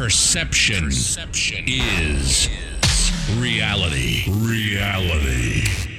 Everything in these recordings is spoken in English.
Perception, Perception is reality. Reality.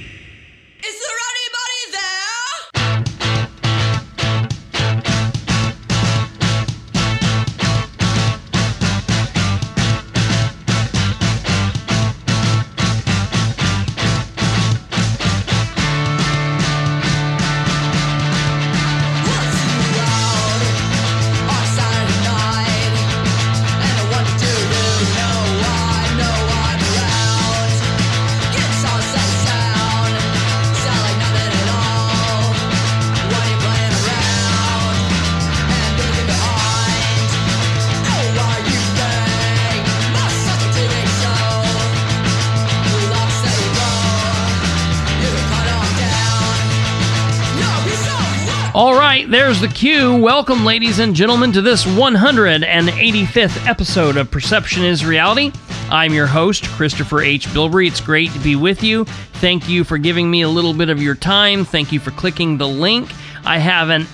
The cue. Welcome, ladies and gentlemen, to this 185th episode of Perception is Reality. I'm your host, Christopher H. Bilbrey. It's great to be with you. Thank you for giving me a little bit of your time. Thank you for clicking the link. I have an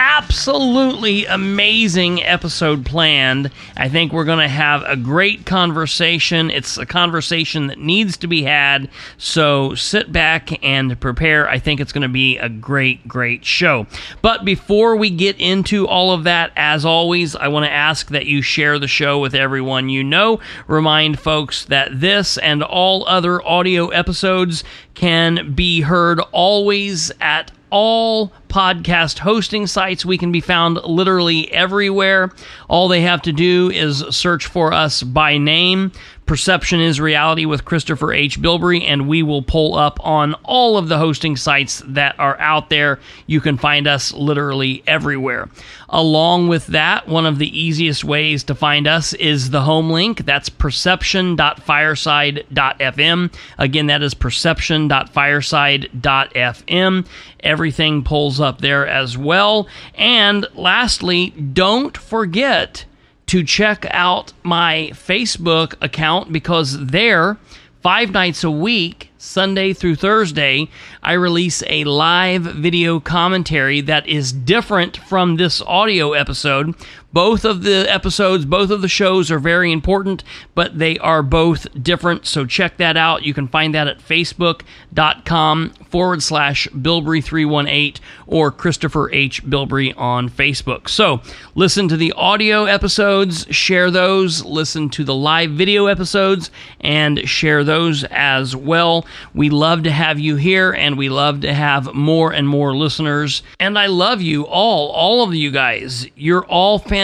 absolutely amazing episode planned. I think we're going to have a great conversation. It's a conversation that needs to be had. So sit back and prepare. I think it's going to be a great, great show. But before we get into all of that, as always, I want to ask that you share the show with everyone you know. Remind folks that this and all other audio episodes can be heard always at all podcast hosting sites. We can be found literally everywhere. All they have to do is search for us by name. Perception is Reality with Christopher H. Bilbrey, and we will pull up on all of the hosting sites that are out there. You can find us literally everywhere. Along with that, one of the easiest ways to find us is the home link. That's perception.fireside.fm. Again, that is perception.fireside.fm. Everything pulls up there as well. And lastly, don't forget to check out my Facebook account because there, five nights a week, Sunday through Thursday, I release a live video commentary that is different from this audio episode. Both of the episodes, both of the shows are very important, but they are both different. So check that out. You can find that at facebook.com forward slash Bilbrey318 or Christopher H. Bilbrey on Facebook. So listen to the audio episodes, share those, listen to the live video episodes, and share those as well. We love to have you here and we love to have more and more listeners. And I love you all, all of you guys. You're all fantastic,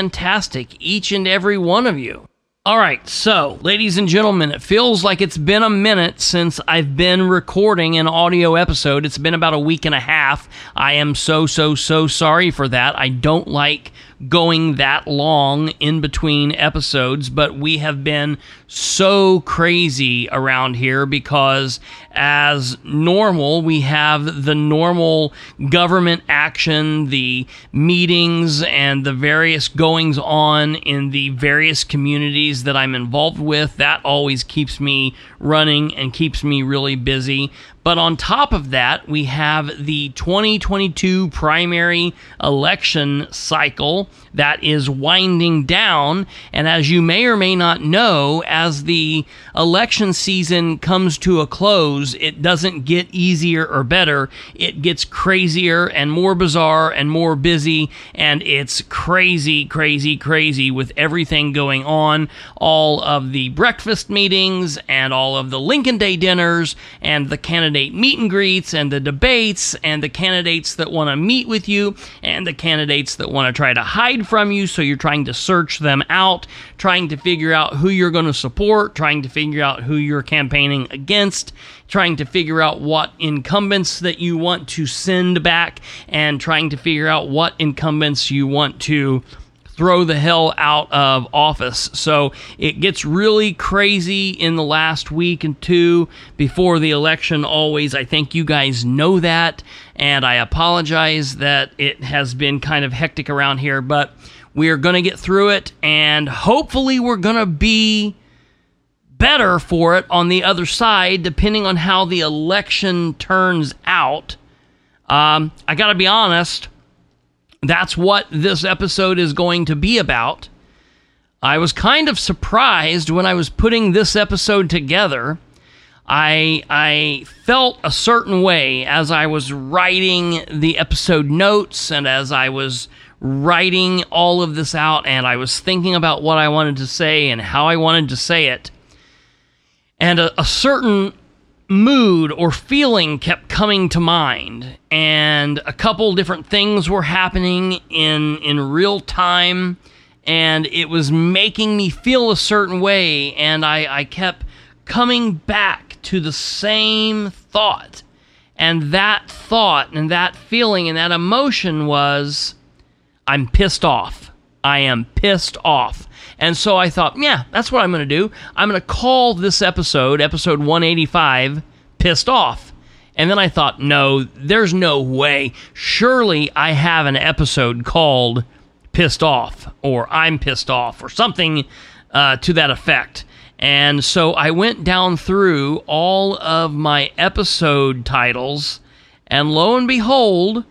each and every one of you. All right, so, ladies and gentlemen, it feels like it's been a minute since I've been recording an audio episode. It's been about a week and a half. I am so, so, so sorry for that. I don't like going that long in between episodes, but we have been so crazy around here because, as normal, we have the normal government action, the meetings, and the various goings on in the various communities that I'm involved with. That always keeps me running and keeps me really busy. But on top of that, we have the 2022 primary election cycle that is winding down. And as you may or may not know, as the election season comes to a close, it doesn't get easier or better. It gets crazier and more bizarre and more busy. And it's crazy, crazy, crazy with everything going on. All of the breakfast meetings and all of the Lincoln Day dinners and the candidate meet and greets and the debates and the candidates that want to meet with you and the candidates that want to try to hide from you. So you're trying to search them out, trying to figure out who you're going to support, trying to figure out who you're campaigning against, trying to figure out what incumbents that you want to send back, and trying to figure out what incumbents you want to throw the hell out of office. So it gets really crazy in the last week and two before the election, always. I think you guys know that, and I apologize that it has been kind of hectic around here, but we are going to get through it, and hopefully, we're going to be better for it on the other side, depending on how the election turns out. Um, I got to be honest, that's what this episode is going to be about. I was kind of surprised when I was putting this episode together. I I felt a certain way as I was writing the episode notes and as I was writing all of this out and I was thinking about what I wanted to say and how I wanted to say it. And a, a certain mood or feeling kept coming to mind. And a couple different things were happening in in real time. And it was making me feel a certain way. And I, I kept coming back to the same thought. And that thought and that feeling and that emotion was i'm pissed off. I am pissed off and so i thought yeah that's what i'm going to do. I'm going to call this episode episode 185 pissed off. And then i thought no there's no way. Surely i have an episode called pissed off or I'm pissed off or something uh, to that effect. And so I went down through all of my episode titles, and lo and behold,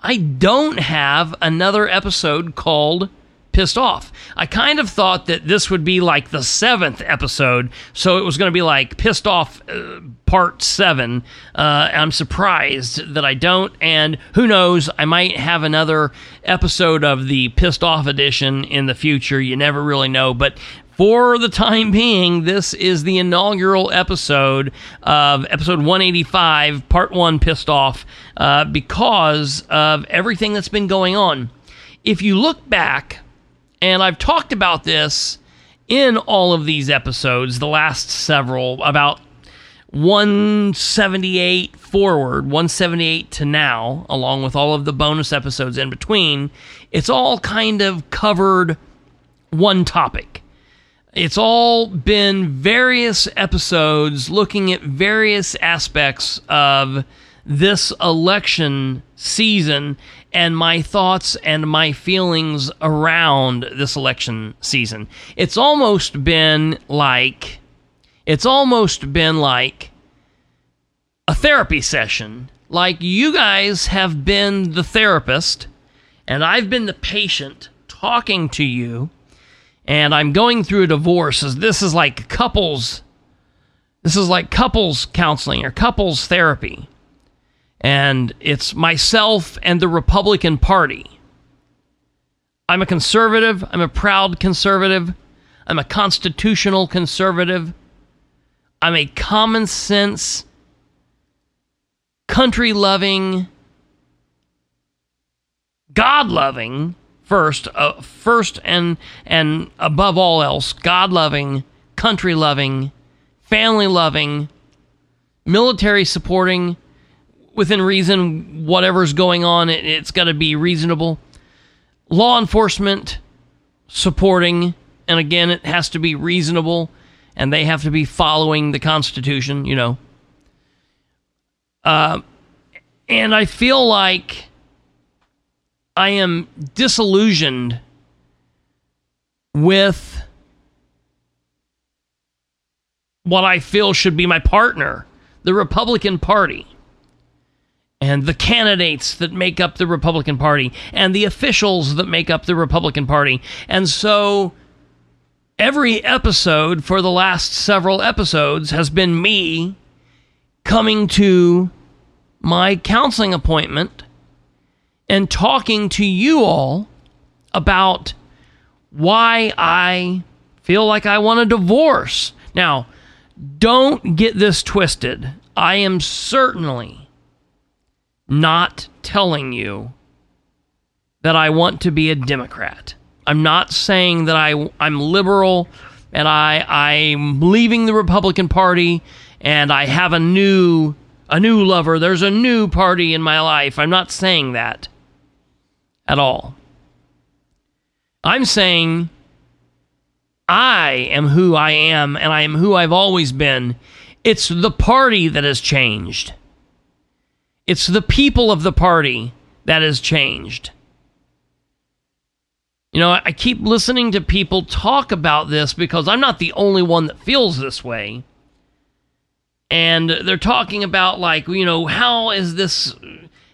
I don't have another episode called Pissed Off. I kind of thought that this would be like the seventh episode, so it was going to be like Pissed Off uh, Part 7. Uh, I'm surprised that I don't, and who knows, I might have another episode of the Pissed Off edition in the future. You never really know, but for the time being, this is the inaugural episode of episode 185, part one, Pissed Off, uh, because of everything that's been going on. If you look back, and I've talked about this in all of these episodes, the last several, about 178 forward, 178 to now, along with all of the bonus episodes in between, it's all kind of covered one topic. It's all been various episodes looking at various aspects of this election season and my thoughts and my feelings around this election season. It's almost been like it's almost been like a therapy session. Like you guys have been the therapist, and I've been the patient talking to you, and I'm going through a divorce. This is like couples. This is like couples counseling or couples therapy. And it's myself and the Republican Party. I'm a conservative. I'm a proud conservative. I'm a constitutional conservative. I'm a common sense, country loving, God loving first, uh, first and and above all else, God loving, country loving, family loving, military supporting, within reason. Whatever's going on, it, it's got to be reasonable. Law enforcement supporting, and again, it has to be reasonable and they have to be following the Constitution, you know. Uh, and I feel like I am disillusioned with what I feel should be my partner, the Republican Party, and the candidates that make up the Republican Party, and the officials that make up the Republican Party. And so every episode for the last several episodes has been me coming to my counseling appointment and talking to you all about why I feel like I want a divorce. Now, don't get this twisted. I am certainly not telling you that I want to be a Democrat. I'm not saying that I I'm liberal and I I'm leaving the Republican Party and I have a new a new lover. There's a new party in my life. I'm not saying that at all. I'm saying I am who I am and I am who I've always been. It's the party that has changed. It's the people of the party that has changed. You know, I keep listening to people talk about this because I'm not the only one that feels this way. And they're talking about, like, you know, how is this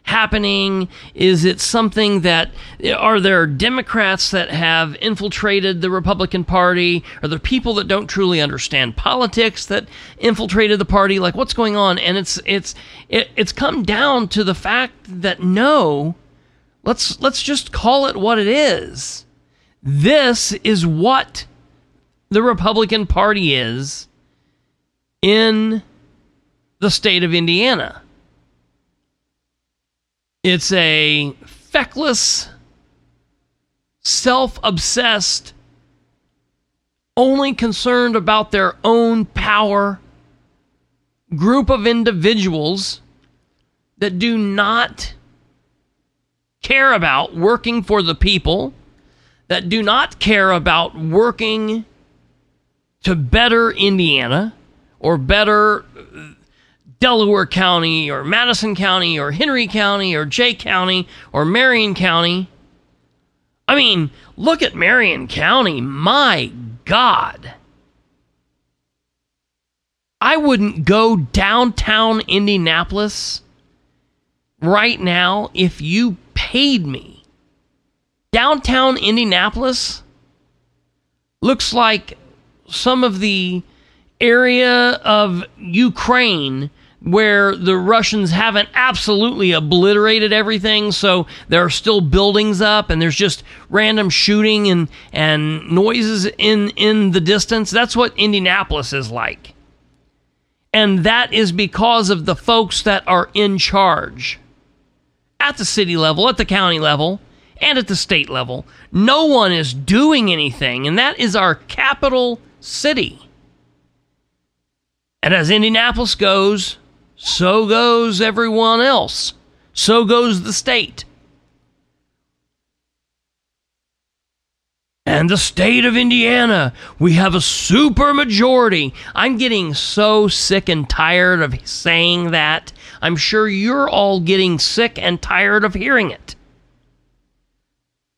happening? Is it something that are there Democrats that have infiltrated the Republican Party? Are there people that don't truly understand politics that infiltrated the party? Like what's going on? And it's it's it, it's come down to the fact that no, let's let's just call it what it is. This is what the Republican Party is in the state of Indiana. It's a feckless, self obsessed, only concerned about their own power group of individuals that do not care about working for the people, that do not care about working to better Indiana or better Delaware County or Madison County or Henry County or Jay County or Marion County. I mean, look at Marion County. My God. I wouldn't go downtown Indianapolis right now if you paid me. Downtown Indianapolis looks like some of the area of Ukraine where the Russians haven't absolutely obliterated everything, so there are still buildings up and there's just random shooting and, and noises in, in the distance. That's what Indianapolis is like. And that is because of the folks that are in charge at the city level, at the county level, and at the state level. No one is doing anything, and that is our capital city. And as Indianapolis goes, so goes everyone else. So goes the state. And the state of Indiana, we have a super majority. I'm getting so sick and tired of saying that. I'm sure you're all getting sick and tired of hearing it.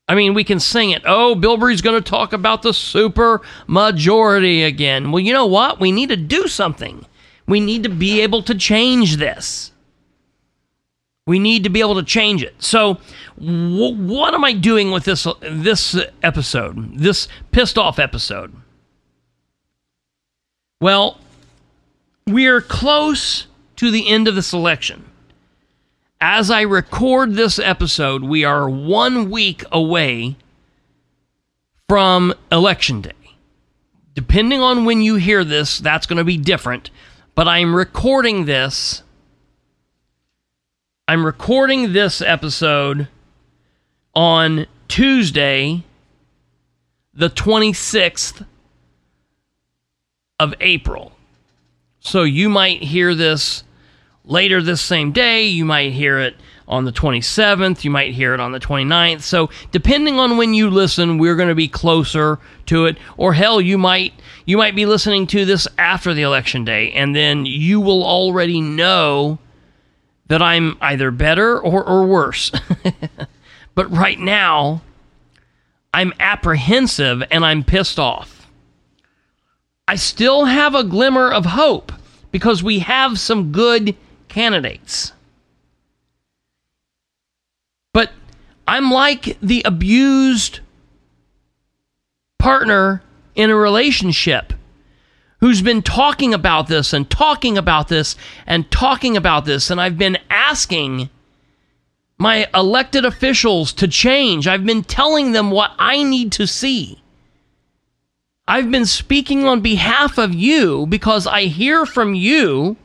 I mean, we can sing it. Oh, Bilbrey's going to talk about the super majority again. Well, you know what? We need to do something. We need to be able to change this. We need to be able to change it. So, what am I doing with this this episode? This pissed off episode? Well, we're close to the end of this election. As I record this episode, we are one week away from Election Day. Depending on when you hear this, that's going to be different but I'm recording this. I'm recording this episode on Tuesday, the 26th of April. So you might hear this later this same day. You might hear it on the 27th. You might hear it on the 29th. So depending on when you listen, we're going to be closer to it. Or hell, you might you might be listening to this after the election day, and then you will already know that I'm either better or, or worse. but right now, I'm apprehensive and I'm pissed off. I still have a glimmer of hope because we have some good candidates. But I'm like the abused partner in a relationship who's been talking about this and talking about this and talking about this. And I've been asking my elected officials to change. I've been telling them what I need to see. I've been speaking on behalf of you because I hear from you.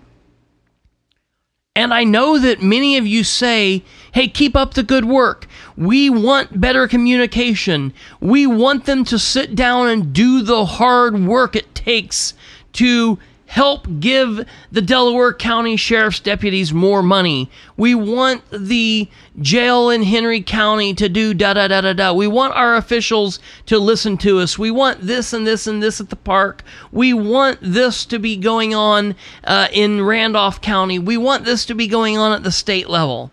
And I know that many of you say, hey, keep up the good work. We want better communication. We want them to sit down and do the hard work it takes to help give the Delaware County Sheriff's deputies more money. We want the jail in Henry County to do da da da da da. We want our officials to listen to us. We want this and this and this at the park. We want this to be going on uh, in Randolph County. We want this to be going on at the state level.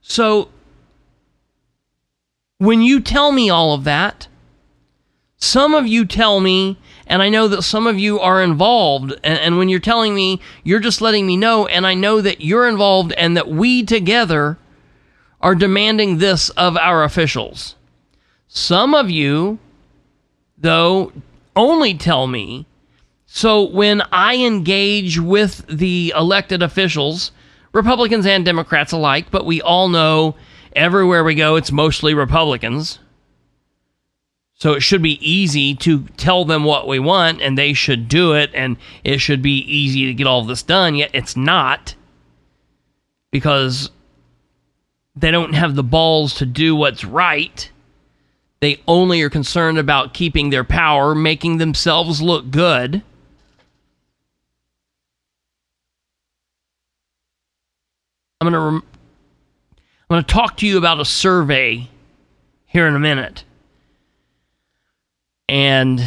So when you tell me all of that, some of you tell me, and I know that some of you are involved, and, and, when you're telling me, you're just letting me know, and I know that you're involved and that we together are demanding this of our officials. Some of you, though, only tell me. So when I engage with the elected officials, Republicans and Democrats alike, but we all know everywhere we go it's mostly Republicans. So it should be easy to tell them what we want and they should do it and it should be easy to get all this done, yet it's not because they don't have the balls to do what's right. They only are concerned about keeping their power, making themselves look good. I'm going to rem- I'm going to talk to you about a survey here in a minute. And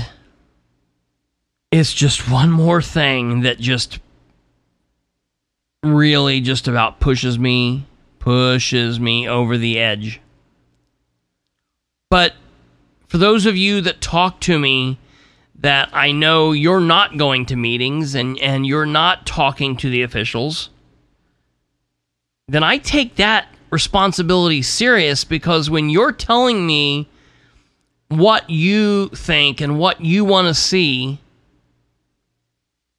it's just one more thing that just really just about pushes me pushes me over the edge. But for those of you that talk to me that I know you're not going to meetings and, and you're not talking to the officials, then I take that responsibility serious because when you're telling me what you think and what you want to see,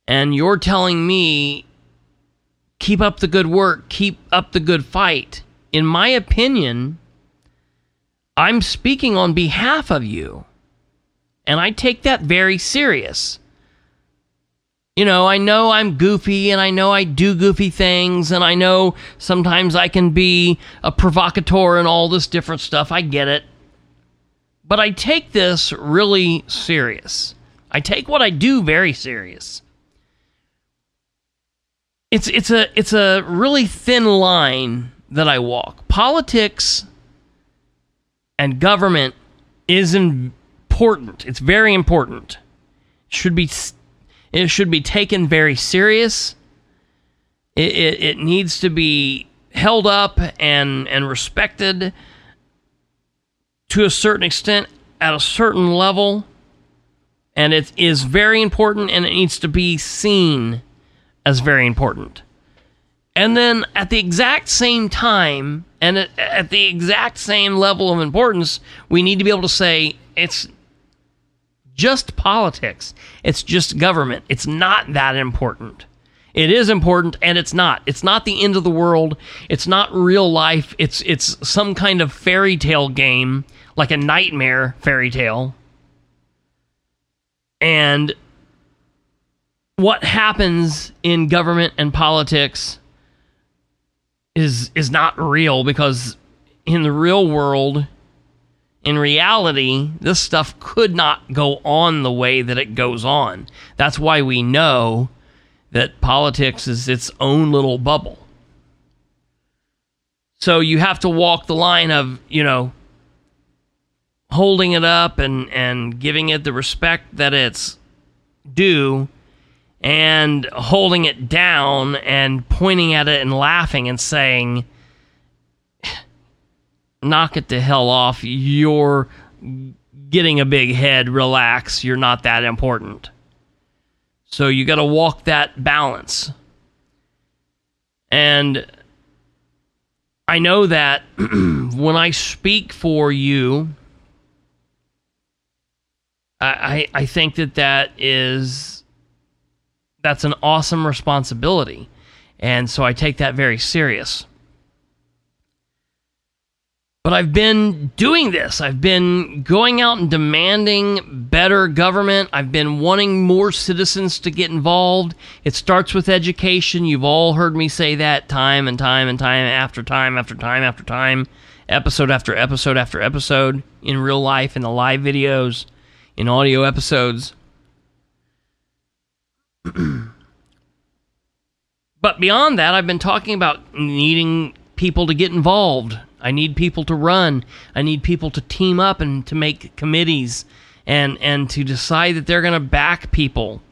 and you're telling me keep up the good work, keep up the good fight. In my opinion, I'm speaking on behalf of you. And I take that very serious. You know, I know I'm goofy and I know I do goofy things and I know sometimes I can be a provocateur and all this different stuff. I get it. But I take this really serious. I take what I do very serious it's it's a it's a really thin line that I walk. Politics and government is important. It's very important. It should be it should be taken very serious. It, it, it needs to be held up and and respected to a certain extent at a certain level and it is very important and it needs to be seen as very important. And then at the exact same time, and at, the exact same level of importance, we need to be able to say it's just politics. It's just government. It's not that important. It is important and it's not. It's not the end of the world. It's not real life. It's it's some kind of fairy tale game, like a nightmare fairy tale. And what happens in government and politics is is not real because in the real world in reality this stuff could not go on the way that it goes on that's why we know that politics is its own little bubble so you have to walk the line of you know holding it up and and giving it the respect that it's due and holding it down and pointing at it and laughing and saying, knock it the hell off. You're getting a big head. Relax. You're not that important. So you got to walk that balance. And I know that when I speak for you, I, I think that that is that's an awesome responsibility. And so I take that very serious. But I've been doing this. I've been going out and demanding better government. I've been wanting more citizens to get involved. It starts with education. You've all heard me say that time and time and time after time after time after time, episode after episode after episode, in real life, in the live videos, in audio episodes. but beyond that, I've been talking about needing people to get involved. I need people to run. I need people to team up and to make committees and and to decide that they're going to back people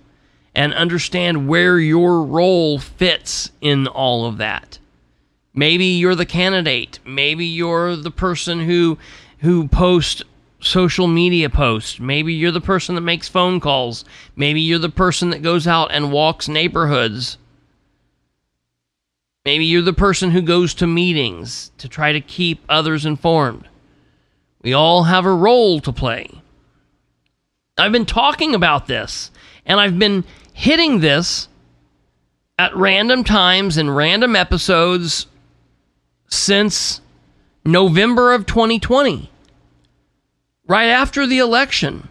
and understand where your role fits in all of that. Maybe you're the candidate. Maybe you're the person who who posts social media posts. Maybe you're the person that makes phone calls. Maybe you're the person that goes out and walks neighborhoods. Maybe you're the person who goes to meetings to try to keep others informed. We all have a role to play. I've been talking about this, and I've been hitting this at random times in random episodes since November of 2020, right after the election,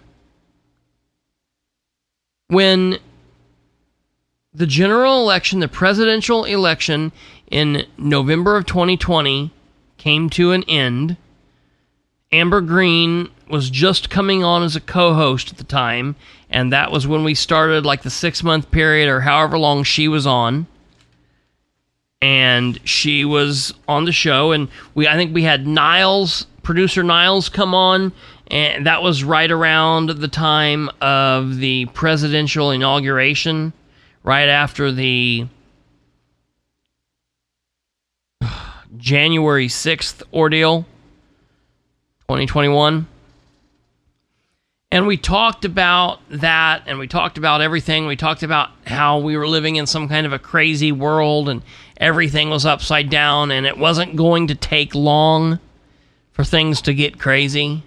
when the general election, the presidential election in November of 2020 came to an end. Amber Green was just coming on as a co host at the time, and that was when we started like the six month period or however long she was on. And she was on the show, and we I think we had Niles, producer Niles, come on, and that was right around the time of the presidential inauguration, right after the January 6th ordeal, 2021. And we talked about that and we talked about everything. We talked about how we were living in some kind of a crazy world and everything was upside down and it wasn't going to take long for things to get crazy.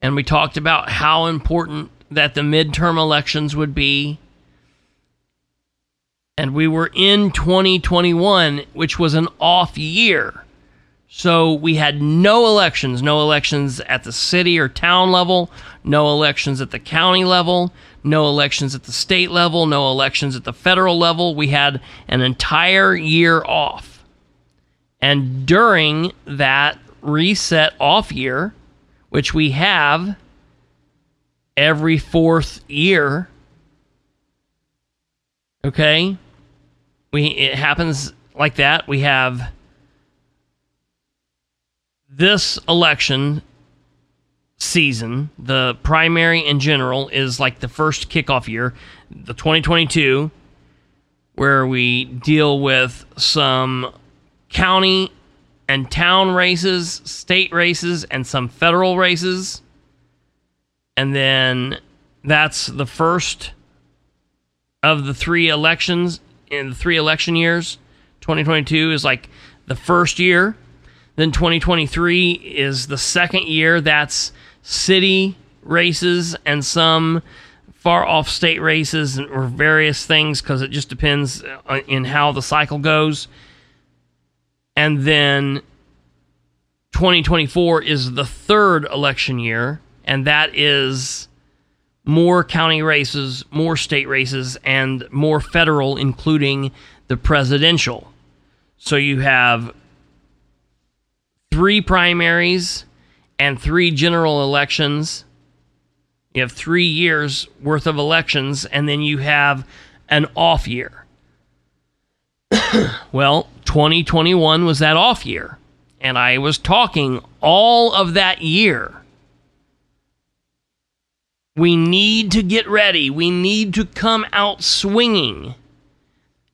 And we talked about how important that the midterm elections would be. And we were in 2021, which was an off year. So we had no elections, no elections at the city or town level, no elections at the county level, no elections at the state level, no elections at the federal level. We had an entire year off. And during that reset off year, which we have every fourth year, okay? We it happens like that. We have this election season, the primary in general is like the first kickoff year, the 2022, where we deal with some county and town races, state races, and some federal races. And then that's the first of the three elections in the three election years. 2022 is like the first year. Then 2023 is the second year. That's city races and some far off state races or various things because it just depends uh, in how the cycle goes. And then 2024 is the third election year, and that is more county races, more state races, and more federal, including the presidential. So you have three primaries and three general elections. You have three years worth of elections, and then you have an off year. well, 2021 was that off year, and I was talking all of that year. We need to get ready. We need to come out swinging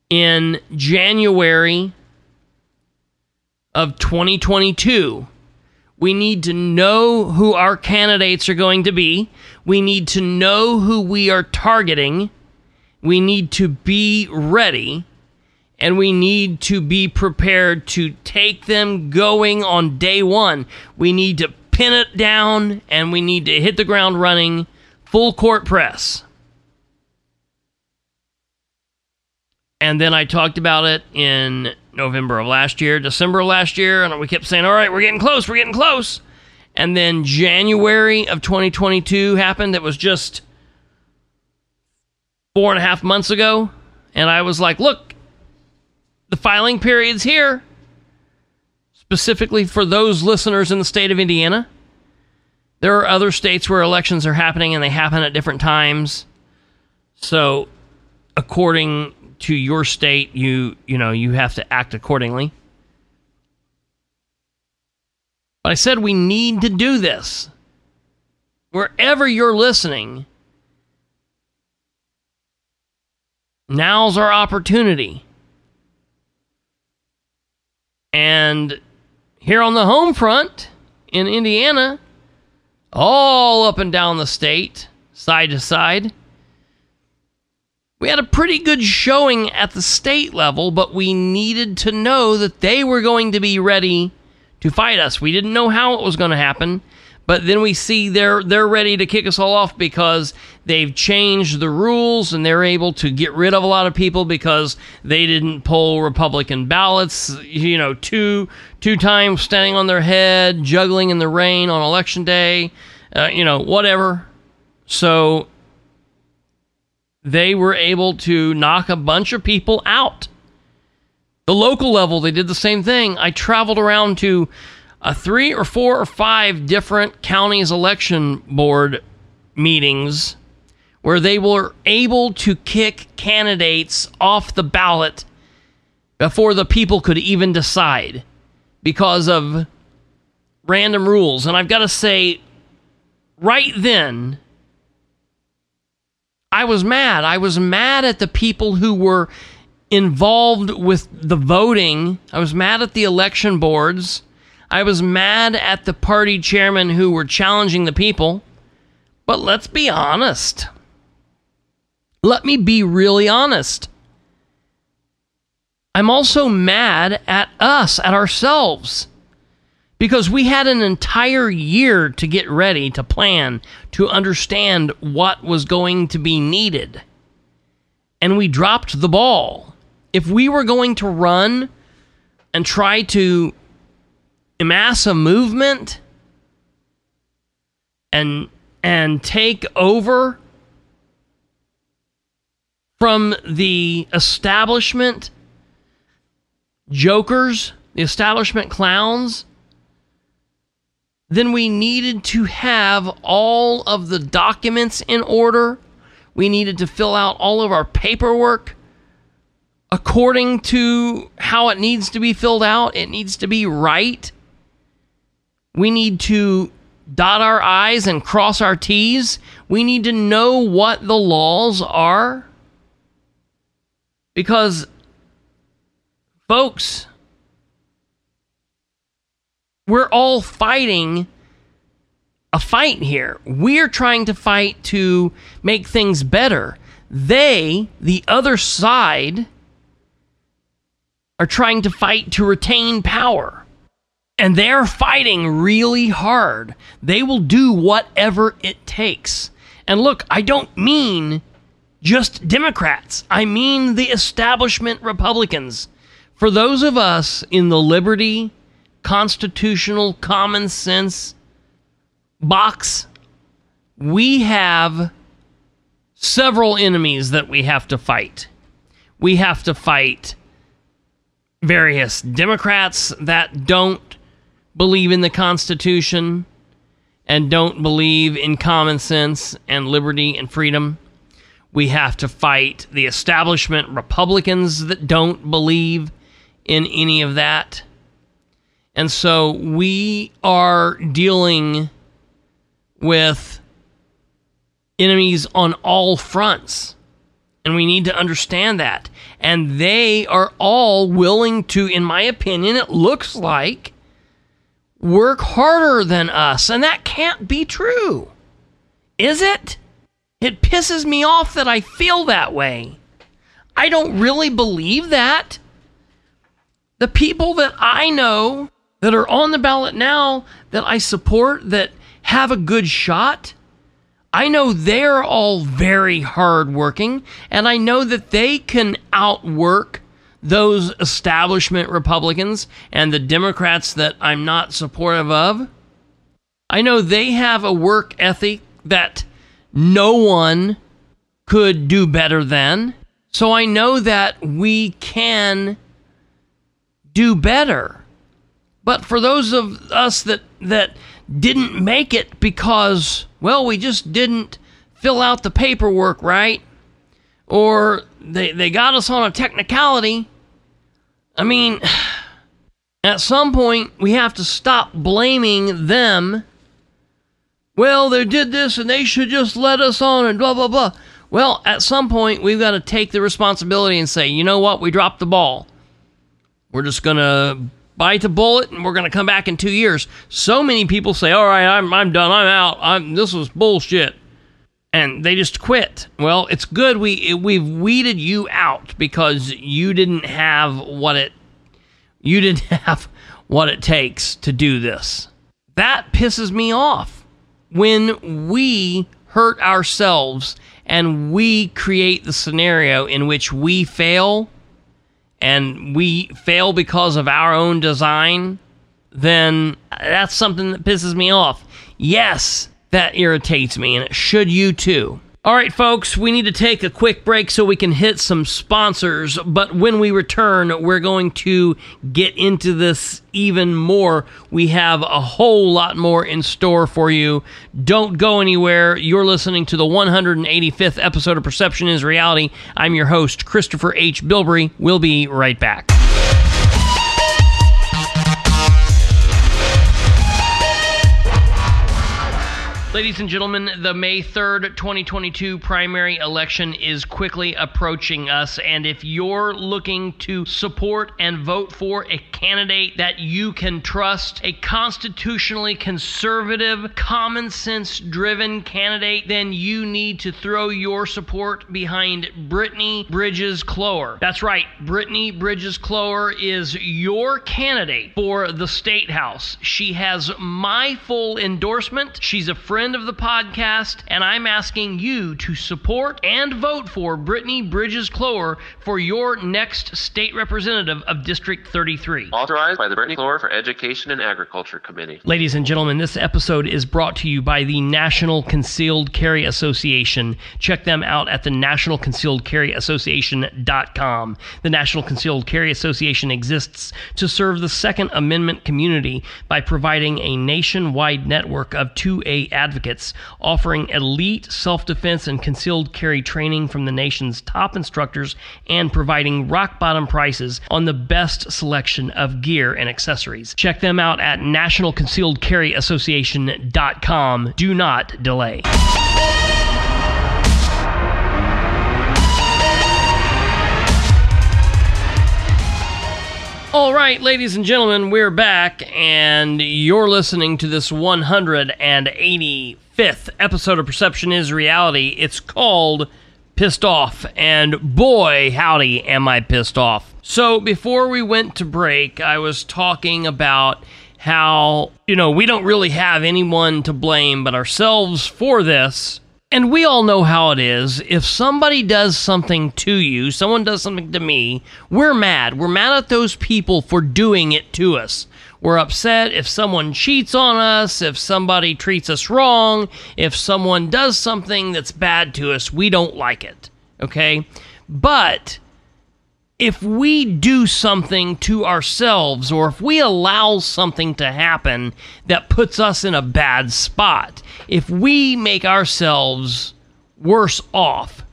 in January of 2022. We need to know who our candidates are going to be. We need to know who we are targeting. We need to be ready. And we need to be prepared to take them going on day one. We need to pin it down and we need to hit the ground running full court press. And then I talked about it in November of last year, December of last year, and we kept saying, all right, we're getting close, we're getting close. And then January of 2022 happened. That was just four and a half months ago. And I was like, look, the filing period's here. Specifically for those listeners in the state of Indiana. There are other states where elections are happening and they happen at different times. So, according to your state, you you know, you have to act accordingly. But I said we need to do this. Wherever you're listening, now's our opportunity. And here on the home front in Indiana, all up and down the state, side to side, we had a pretty good showing at the state level, but we needed to know that they were going to be ready to fight us. We didn't know how it was going to happen, but then we see they're they're ready to kick us all off because they've changed the rules and they're able to get rid of a lot of people because they didn't pull Republican ballots, you know, two two times standing on their head, juggling in the rain on election day, uh, you know, whatever. So they were able to knock a bunch of people out. The local level, they did the same thing. I traveled around to uh, three or four or five different counties election board meetings where they were able to kick candidates off the ballot before the people could even decide because of random rules. And I've got to say, right then, I was mad. I was mad at the people who were involved with the voting. I was mad at the election boards. I was mad at the party chairmen who were challenging the people. But let's be honest. Let me be really honest. I'm also mad at us, at ourselves because we had an entire year to get ready, to plan, to understand what was going to be needed. And we dropped the ball. If we were going to run and try to amass a movement and and take over from the establishment jokers, the establishment clowns, then we needed to have all of the documents in order. We needed to fill out all of our paperwork according to how it needs to be filled out. It needs to be right. We need to dot our I's and cross our T's. We need to know what the laws are. Because, folks, we're all fighting a fight here. We're trying to fight to make things better. They, the other side, are trying to fight to retain power. And they're fighting really hard. They will do whatever it takes. And look, I don't mean just Democrats, I mean the establishment Republicans. For those of us in the liberty, constitutional, common sense box, we have several enemies that we have to fight. We have to fight various Democrats that don't believe in the Constitution and don't believe in common sense and liberty and freedom. We have to fight the establishment Republicans that don't believe in any of that. And so we are dealing with enemies on all fronts. And we need to understand that. And they are all willing to, in my opinion, it looks like, work harder than us. And that can't be true. Is it? It pisses me off that I feel that way. I don't really believe that. The people that I know that are on the ballot now that I support that have a good shot, I know they're all very hardworking, and I know that they can outwork those establishment Republicans and the Democrats that I'm not supportive of. I know they have a work ethic that no one could do better than. So I know that we can do better. But for those of us that that didn't make it because well, we just didn't fill out the paperwork right or they they got us on a technicality. I mean, at some point we have to stop blaming them. Well, they did this and they should just let us on and blah blah blah. Well, at some point we've got to take the responsibility and say, "You know what? We dropped the ball. We're just going to bite the bullet and we're going to come back in 2 years." So many people say, "All right, I'm I'm done. I'm out. I'm this was bullshit." And they just quit. Well, it's good we we've weeded you out because you didn't have what it you didn't have what it takes to do this. That pisses me off when we hurt ourselves and we create the scenario in which we fail and we fail because of our own design, then that's something that pisses me off. Yes, that irritates me, and it should you too. All right, folks, we need to take a quick break so we can hit some sponsors. But when we return, we're going to get into this even more. We have a whole lot more in store for you. Don't go anywhere. You're listening to the 185th episode of Perception is Reality. I'm your host, Christopher H. Bilbrey. We'll be right back. Ladies and gentlemen, the May 3rd, 2022 primary election is quickly approaching us. And if you're looking to support and vote for a candidate that you can trust, a constitutionally conservative, common sense driven candidate, then you need to throw your support behind Brittany Bridges Kloer. That's right, Brittany Bridges Kloer is your candidate for the State House. She has my full endorsement. She's a friend of the podcast, and I'm asking you to support and vote for Brittany Bridges Kloer for your next state representative of District 33. Authorized by the Brittany Kloer for Education and Agriculture Committee. Ladies and gentlemen, this episode is brought to you by the National Concealed Carry Association. Check them out at the National Concealed Carry Association.com. The National Concealed Carry Association exists to serve the Second Amendment community by providing a nationwide network of 2A advocates offering elite self defense and concealed carry training from the nation's top instructors and providing rock bottom prices on the best selection of gear and accessories. Check them out at nationalconcealedcarryassociation.com. Do not delay. All right, ladies and gentlemen, we're back, and you're listening to this 185th episode of Perception is Reality. It's called Pissed Off, and boy, howdy, am I pissed off. So, before we went to break, I was talking about how, you know, we don't really have anyone to blame but ourselves for this. And we all know how it is. If somebody does something to you, someone does something to me, we're mad. We're mad at those people for doing it to us. We're upset if someone cheats on us, if somebody treats us wrong, if someone does something that's bad to us, we don't like it. Okay? But if we do something to ourselves or if we allow something to happen that puts us in a bad spot, if we make ourselves worse off,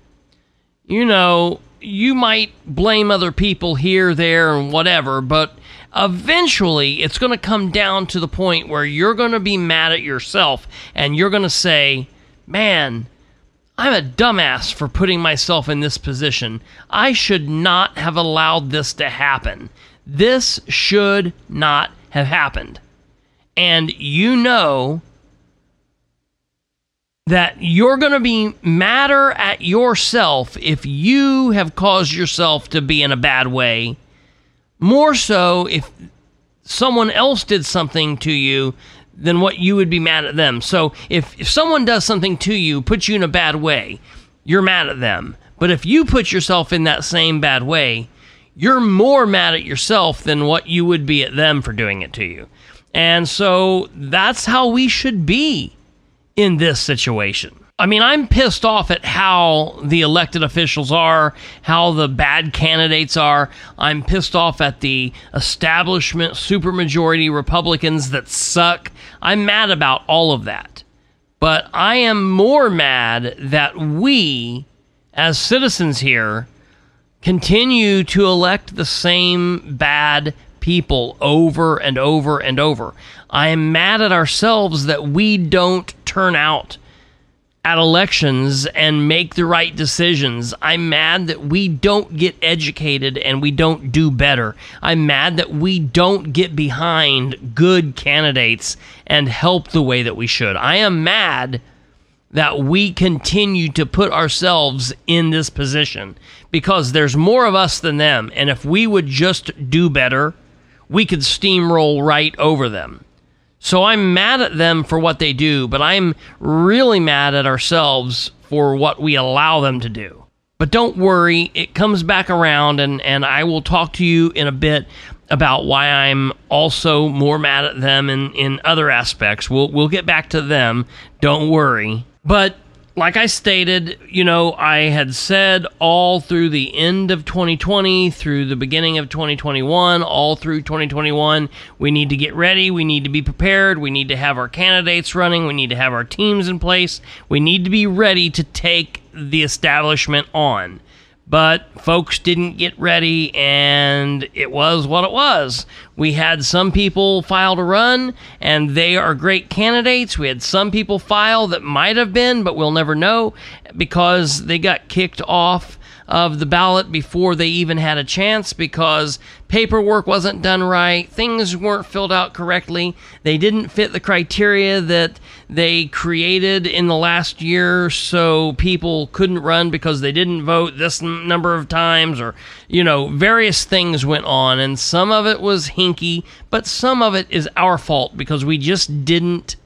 you know, you might blame other people here, there, and whatever, but eventually it's going to come down to the point where you're going to be mad at yourself and you're going to say, man, I'm a dumbass for putting myself in this position. I should not have allowed this to happen. This should not have happened. And you know that you're going to be madder at yourself if you have caused yourself to be in a bad way. More so if someone else did something to you than what you would be mad at them. So if, if someone does something to you, puts you in a bad way, you're mad at them. But if you put yourself in that same bad way, you're more mad at yourself than what you would be at them for doing it to you. And so that's how we should be in this situation. I mean, I'm pissed off at how the elected officials are, how the bad candidates are. I'm pissed off at the establishment supermajority Republicans that suck. I'm mad about all of that. But I am more mad that we, as citizens here, continue to elect the same bad people over and over and over. I am mad at ourselves that we don't turn out at elections and make the right decisions. I'm mad that we don't get educated and we don't do better. I'm mad that we don't get behind good candidates and help the way that we should. I am mad that we continue to put ourselves in this position because there's more of us than them. And if we would just do better, we could steamroll right over them. So I'm mad at them for what they do, but I'm really mad at ourselves for what we allow them to do. But don't worry, it comes back around, and, and I will talk to you in a bit about why I'm also more mad at them in, in other aspects. We'll, we'll get back to them. Don't worry. But like I stated, you know, I had said all through the end of 2020, through the beginning of 2021, all through 2021, we need to get ready. We need to be prepared. We need to have our candidates running. We need to have our teams in place. We need to be ready to take the establishment on. But folks didn't get ready, and it was what it was. We had some people file to run, and they are great candidates. We had some people file that might have been, but we'll never know because they got kicked off of the ballot before they even had a chance because paperwork wasn't done right, things weren't filled out correctly, they didn't fit the criteria that they created in the last year, so people couldn't run because they didn't vote this n- number of times, or, you know, various things went on, and some of it was hinky, but some of it is our fault because we just didn't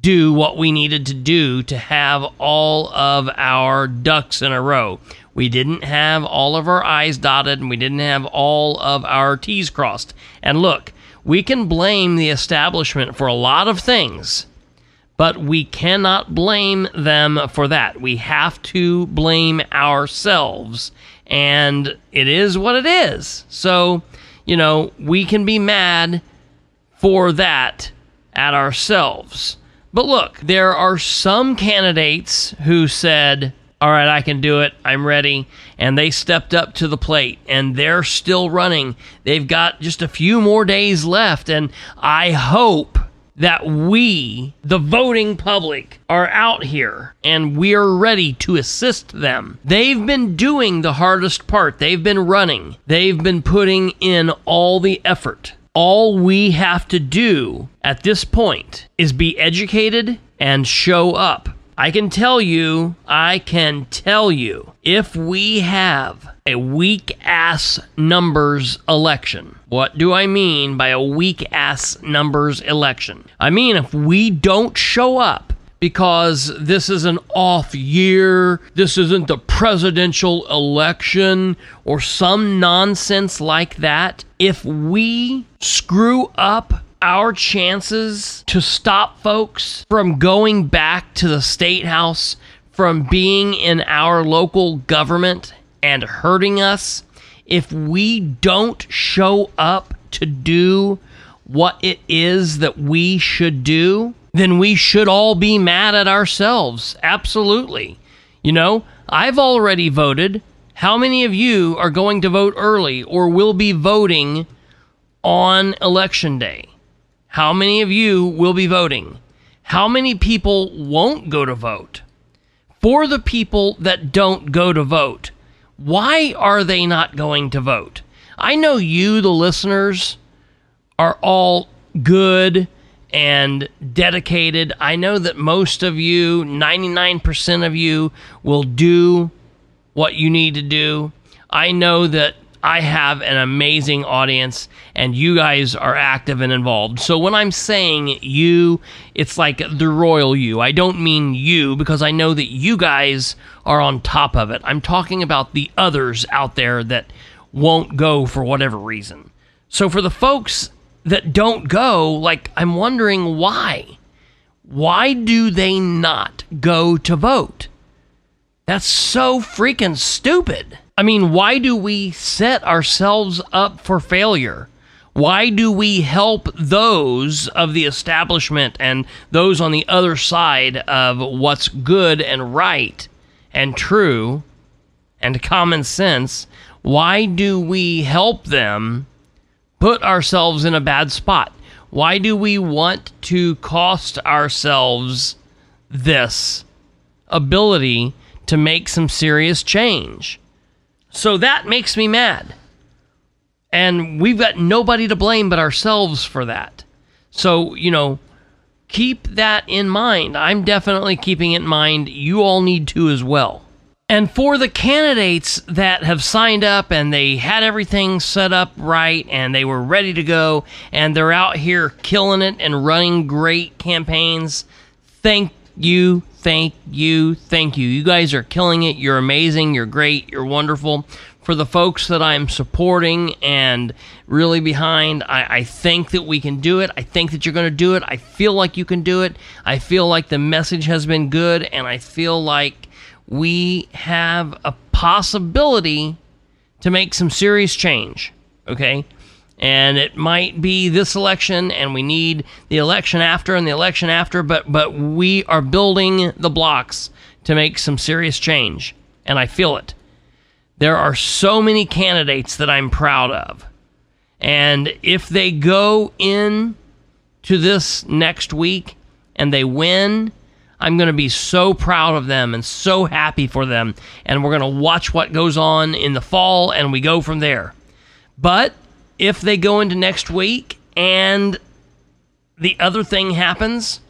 do what we needed to do to have all of our ducks in a row. We didn't have all of our I's dotted and we didn't have all of our T's crossed. And look, we can blame the establishment for a lot of things, but we cannot blame them for that. We have to blame ourselves. And it is what it is. So, you know, we can be mad for that at ourselves. But look, there are some candidates who said, All right, I can do it. I'm ready. And they stepped up to the plate and they're still running. They've got just a few more days left. And I hope that we, the voting public, are out here and we're ready to assist them. They've been doing the hardest part. They've been running. They've been putting in all the effort. All we have to do at this point is be educated and show up. I can tell you, I can tell you, if we have a weak ass numbers election, what do I mean by a weak ass numbers election? I mean, if we don't show up because this is an off year, this isn't the presidential election, or some nonsense like that, if we screw up our chances to stop folks from going back to the state house, from being in our local government and hurting us, if we don't show up to do what it is that we should do, then we should all be mad at ourselves. Absolutely. You know, I've already voted. How many of you are going to vote early or will be voting on election day? How many of you will be voting? How many people won't go to vote? For the people that don't go to vote, why are they not going to vote? I know you, the listeners, are all good and dedicated. I know that most of you, 99% of you, will do what you need to do. I know that I have an amazing audience and you guys are active and involved. So when I'm saying you, it's like the royal you. I don't mean you because I know that you guys are on top of it. I'm talking about the others out there that won't go for whatever reason. So for the folks that don't go, like, I'm wondering why. Why do they not go to vote? That's so freaking stupid. I mean, why do we set ourselves up for failure? Why do we help those of the establishment and those on the other side of what's good and right and true and common sense? Why do we help them put ourselves in a bad spot? Why do we want to cost ourselves this ability to make some serious change? So that makes me mad. And we've got nobody to blame but ourselves for that. So, you know, keep that in mind. I'm definitely keeping it in mind. You all need to as well. And for the candidates that have signed up and they had everything set up right and they were ready to go and they're out here killing it and running great campaigns, thank you, thank you, thank you. You guys are killing it. You're amazing. You're great. You're wonderful. For the folks that I'm supporting and really behind, I, I think that we can do it. I think that you're going to do it. I feel like you can do it. I feel like the message has been good and I feel like we have a possibility to make some serious change. Okay? And it might be this election, and we need the election after and the election after, but, but we are building the blocks to make some serious change. And I feel it. There are so many candidates that I'm proud of. And if they go in to this next week and they win, I'm going to be so proud of them and so happy for them. And we're going to watch what goes on in the fall and we go from there. But if they go into next week and the other thing happens,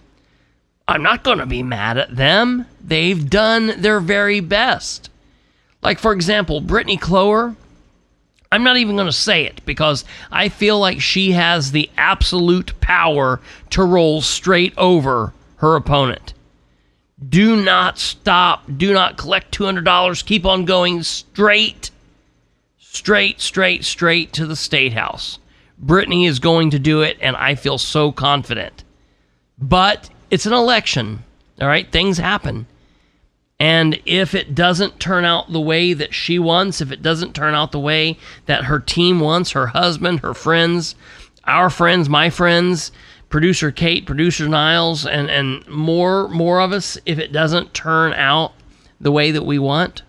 I'm not going to be mad at them. They've done their very best. Like, for example, Brittany Kloer. I'm not even going to say it because I feel like she has the absolute power to roll straight over her opponent. Do not stop. Do not collect $200. Keep on going straight, straight, straight, straight to the State House. Brittany is going to do it, and I feel so confident. But it's an election, all right? Things happen. And if it doesn't turn out the way that she wants, if it doesn't turn out the way that her team wants, her husband, her friends, our friends, my friends, producer Kate, producer Niles, and, and more more of us, if it doesn't turn out the way that we want,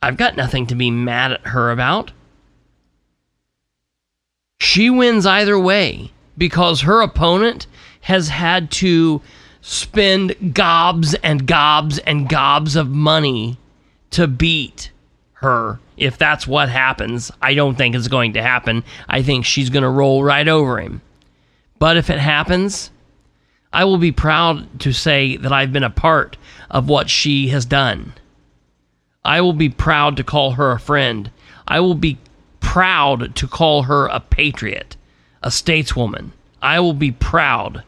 I've got nothing to be mad at her about. She wins either way because her opponent has had to spend gobs and gobs and gobs of money to beat her. If that's what happens, I don't think it's going to happen. I think she's going to roll right over him. But if it happens, I will be proud to say that I've been a part of what she has done. I will be proud to call her a friend. I will be proud to call her a patriot, a stateswoman. I will be proud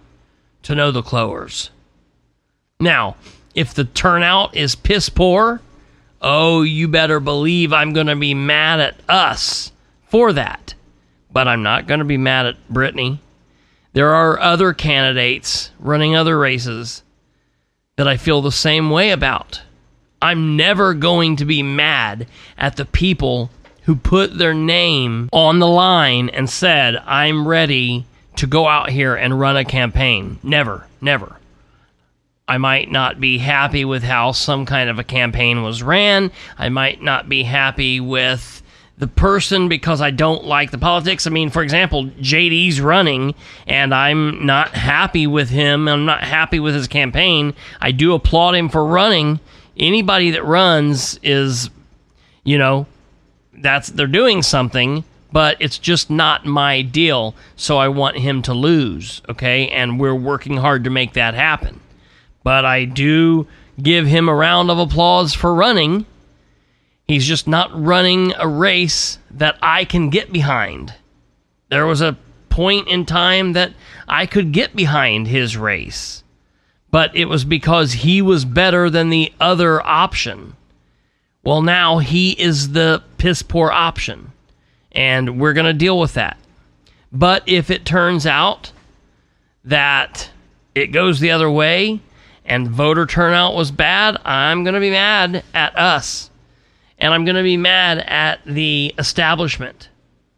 to know the Kloers. Now, if the turnout is piss poor, oh, you better believe I'm going to be mad at us for that. But I'm not going to be mad at Brittany. There are other candidates running other races that I feel the same way about. I'm never going to be mad at the people who put their name on the line and said, I'm ready to go out here and run a campaign. Never, never. I might not be happy with how some kind of a campaign was ran. I might not be happy with the person because I don't like the politics. I mean, for example, JD's running and I'm not happy with him. I'm not happy with his campaign. I do applaud him for running. Anybody that runs is, you know, that's they're doing something, but it's just not my deal. So I want him to lose, okay? And we're working hard to make that happen. But I do give him a round of applause for running He's just not running a race that I can get behind. There was a point in time that I could get behind his race, but it was because he was better than the other option. Well, now he is the piss poor option, and we're going to deal with that. But if it turns out that it goes the other way and voter turnout was bad, I'm going to be mad at us and I'm going to be mad at the establishment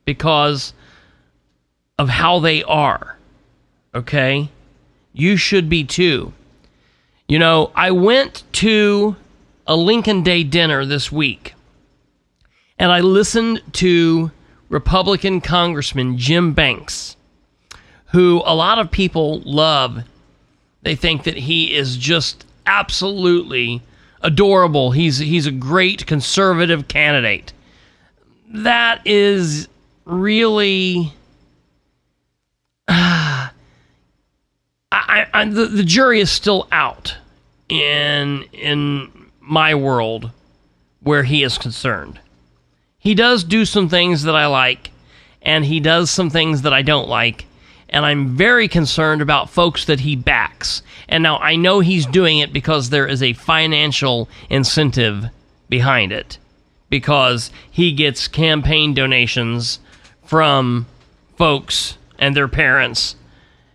because of how they are. Okay? You should be too. You know, I went to a Lincoln Day dinner this week and I listened to Republican Congressman Jim Banks, who a lot of people love. They think that he is just absolutely adorable. He's he's a great conservative candidate. That is really uh, I, I, the, the jury is still out in in my world where he is concerned. He does do some things that I like, and he does some things that I don't like, and I'm very concerned about folks that he backs. And now I know he's doing it because there is a financial incentive behind it, because he gets campaign donations from folks and their parents,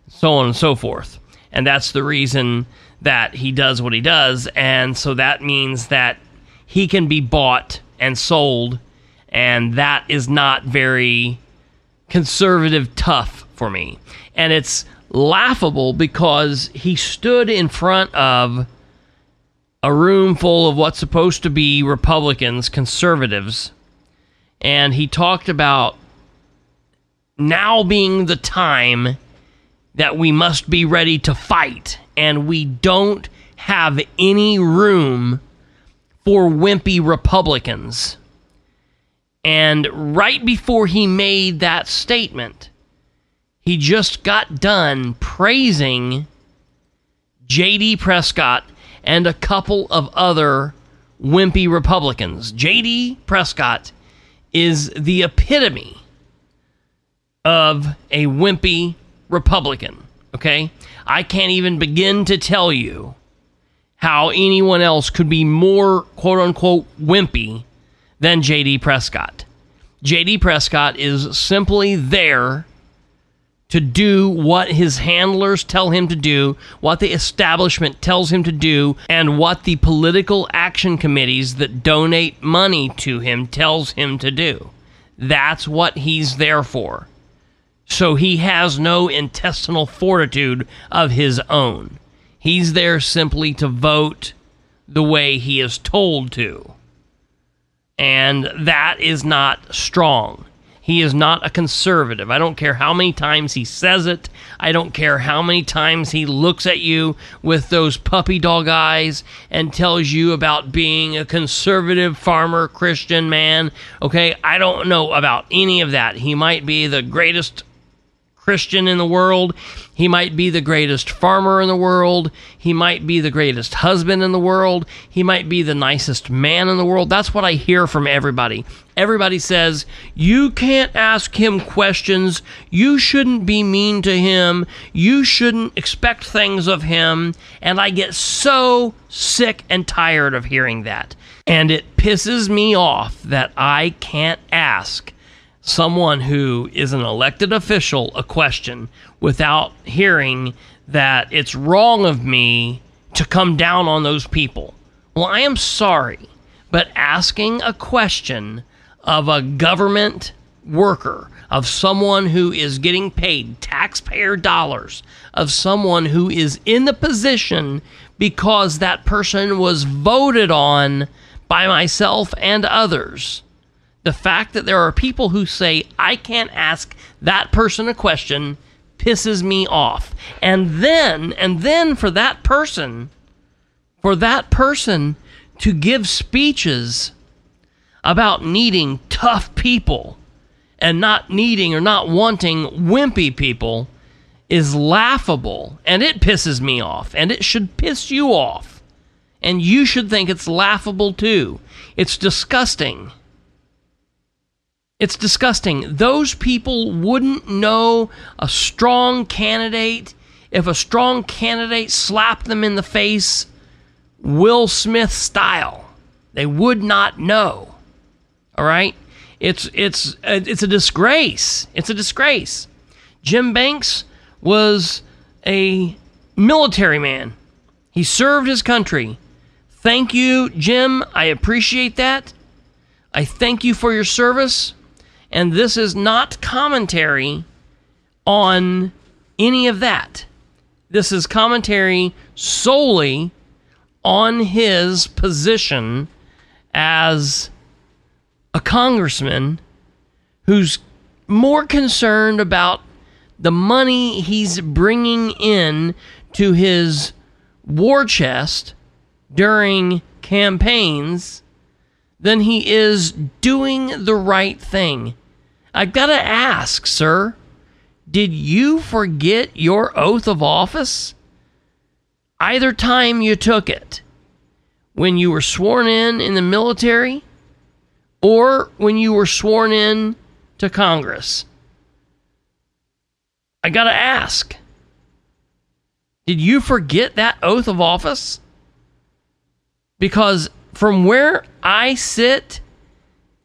so on and so forth. And that's the reason that he does what he does. And so that means that he can be bought and sold, and that is not very conservative tough for me. And it's laughable because he stood in front of a room full of what's supposed to be Republicans, conservatives, and he talked about now being the time that we must be ready to fight, and we don't have any room for wimpy Republicans. And right before he made that statement, he just got done praising J.D. Prescott and a couple of other wimpy Republicans. J.D. Prescott is the epitome of a wimpy Republican. Okay? I can't even begin to tell you how anyone else could be more quote unquote wimpy than JD Prescott. JD Prescott is simply there to do what his handlers tell him to do, what the establishment tells him to do, and what the political action committees that donate money to him tells him to do. That's what he's there for. So he has no intestinal fortitude of his own. He's there simply to vote the way he is told to. And that is not strong. He is not a conservative. I don't care how many times he says it. I don't care how many times he looks at you with those puppy dog eyes and tells you about being a conservative farmer Christian man. Okay, I don't know about any of that. He might be the greatest Christian in the world. He might be the greatest farmer in the world. He might be the greatest husband in the world. He might be the nicest man in the world. That's what I hear from everybody. Everybody says, You can't ask him questions. You shouldn't be mean to him. You shouldn't expect things of him. And I get so sick and tired of hearing that. And it pisses me off that I can't ask someone who is an elected official a question without hearing that it's wrong of me to come down on those people. Well, I am sorry, but asking a question of a government worker, of someone who is getting paid taxpayer dollars, of someone who is in the position because that person was voted on by myself and others the fact that there are people who say, I can't ask that person a question pisses me off. And then, and then for that person, for that person to give speeches about needing tough people and not needing or not wanting wimpy people is laughable and it pisses me off and it should piss you off. And you should think it's laughable too. It's disgusting. It's disgusting. Those people wouldn't know a strong candidate if a strong candidate slapped them in the face Will Smith style. They would not know. All right? It's it's uh, it's a disgrace. It's a disgrace. Jim Banks was a military man. He served his country. Thank you, Jim. I appreciate that. I thank you for your service. And this is not commentary on any of that. This is commentary solely on his position as a congressman who's more concerned about the money he's bringing in to his war chest during campaigns than he is doing the right thing. I've got to ask, sir, did you forget your oath of office? either time you took it, when you were sworn in in the military or when you were sworn in to Congress. I got to ask did you forget that oath of office? Because from where I sit,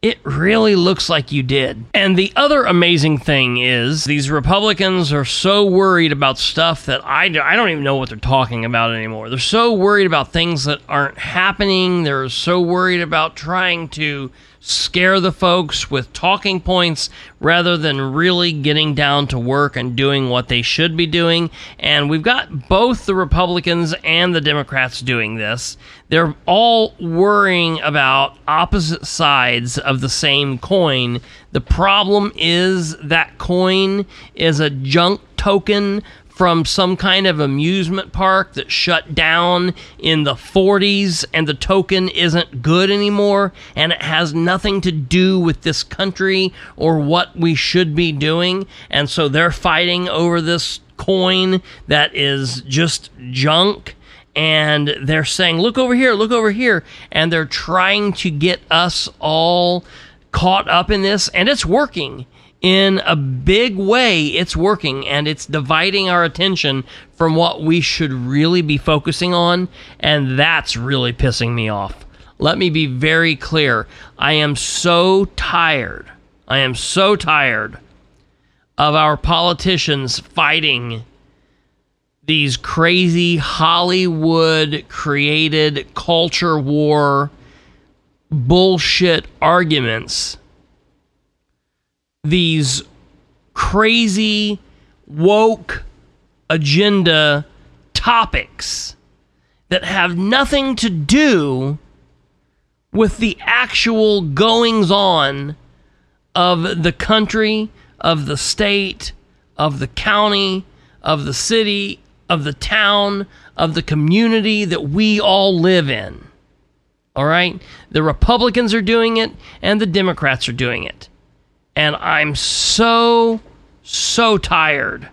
it really looks like you did. And the other amazing thing is, these Republicans are so worried about stuff that I, I don't even know what they're talking about anymore. They're so worried about things that aren't happening. They're so worried about trying to scare the folks with talking points rather than really getting down to work and doing what they should be doing. And we've got both the Republicans and the Democrats doing this. They're all worrying about opposite sides of the same coin. The problem is that coin is a junk token from some kind of amusement park that shut down in the 40s and the token isn't good anymore and it has nothing to do with this country or what we should be doing and so they're fighting over this coin that is just junk and they're saying look over here look over here and they're trying to get us all caught up in this and it's working in a big way, it's working and it's dividing our attention from what we should really be focusing on, and that's really pissing me off. Let me be very clear. I am so tired. I am so tired of our politicians fighting these crazy Hollywood created culture war bullshit arguments these crazy woke agenda topics that have nothing to do with the actual goings on of the country, of the state, of the county, of the city, of the town, of the community that we all live in. All right? The Republicans are doing it and the Democrats are doing it and I'm so so tired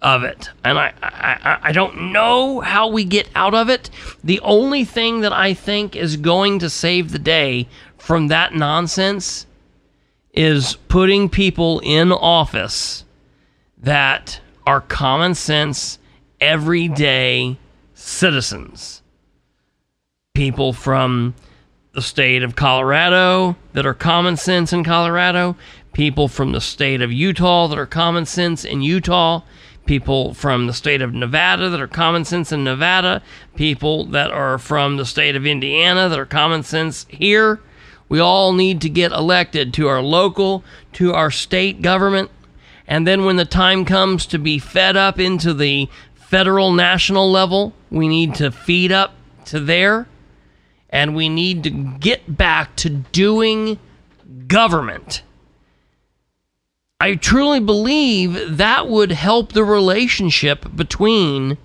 of it, and I, I I don't know how we get out of it. The only thing that I think is going to save the day from that nonsense is putting people in office that are common sense, everyday citizens. People from the state of Colorado that are common sense in Colorado, people from the state of Utah that are common sense in Utah, people from the state of Nevada that are common sense in Nevada, people that are from the state of Indiana that are common sense here. We all need to get elected to our local, to our state government. And then when the time comes to be fed up into the federal national level, we need to feed up to there. And we need to get back to doing government I truly believe that would help the relationship between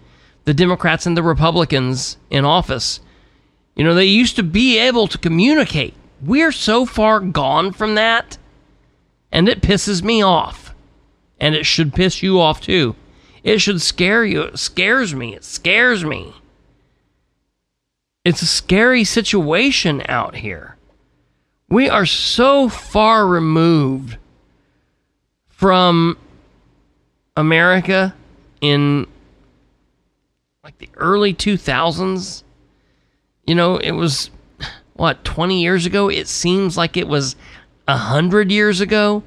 the Democrats and the Republicans in office. You know, they used to be able to communicate. We're so far gone from that, and it pisses me off. And it should piss you off too. It should scare you. It scares me. It scares me. It's a scary situation out here. We are so far removed from America in like the early 2000s. You know, it was what 20 years ago. It seems like it was a hundred years ago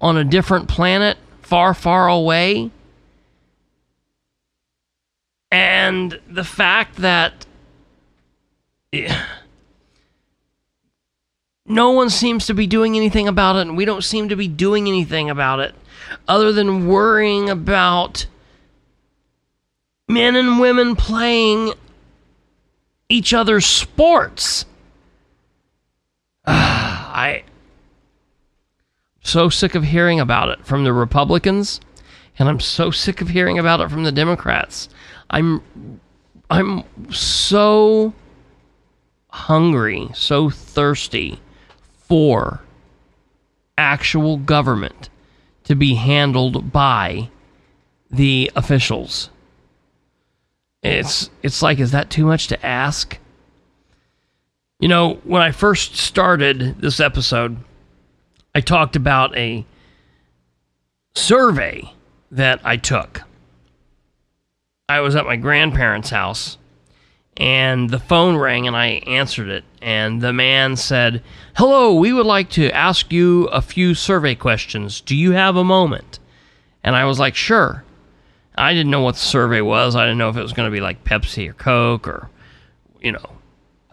on a different planet, far, far away. And the fact that eh, no one seems to be doing anything about it, and we don't seem to be doing anything about it other than worrying about men and women playing each other's sports. I so sick of hearing about it from the Republicans and I'm so sick of hearing about it from the Democrats. I'm I'm so hungry, so thirsty for actual government to be handled by the officials. It's it's like is that too much to ask? You know, when I first started this episode, I talked about a survey that I took. I was at my grandparents' house and the phone rang and I answered it. And the man said, Hello, we would like to ask you a few survey questions. Do you have a moment? And I was like, Sure. I didn't know what the survey was. I didn't know if it was going to be like Pepsi or Coke or, you know,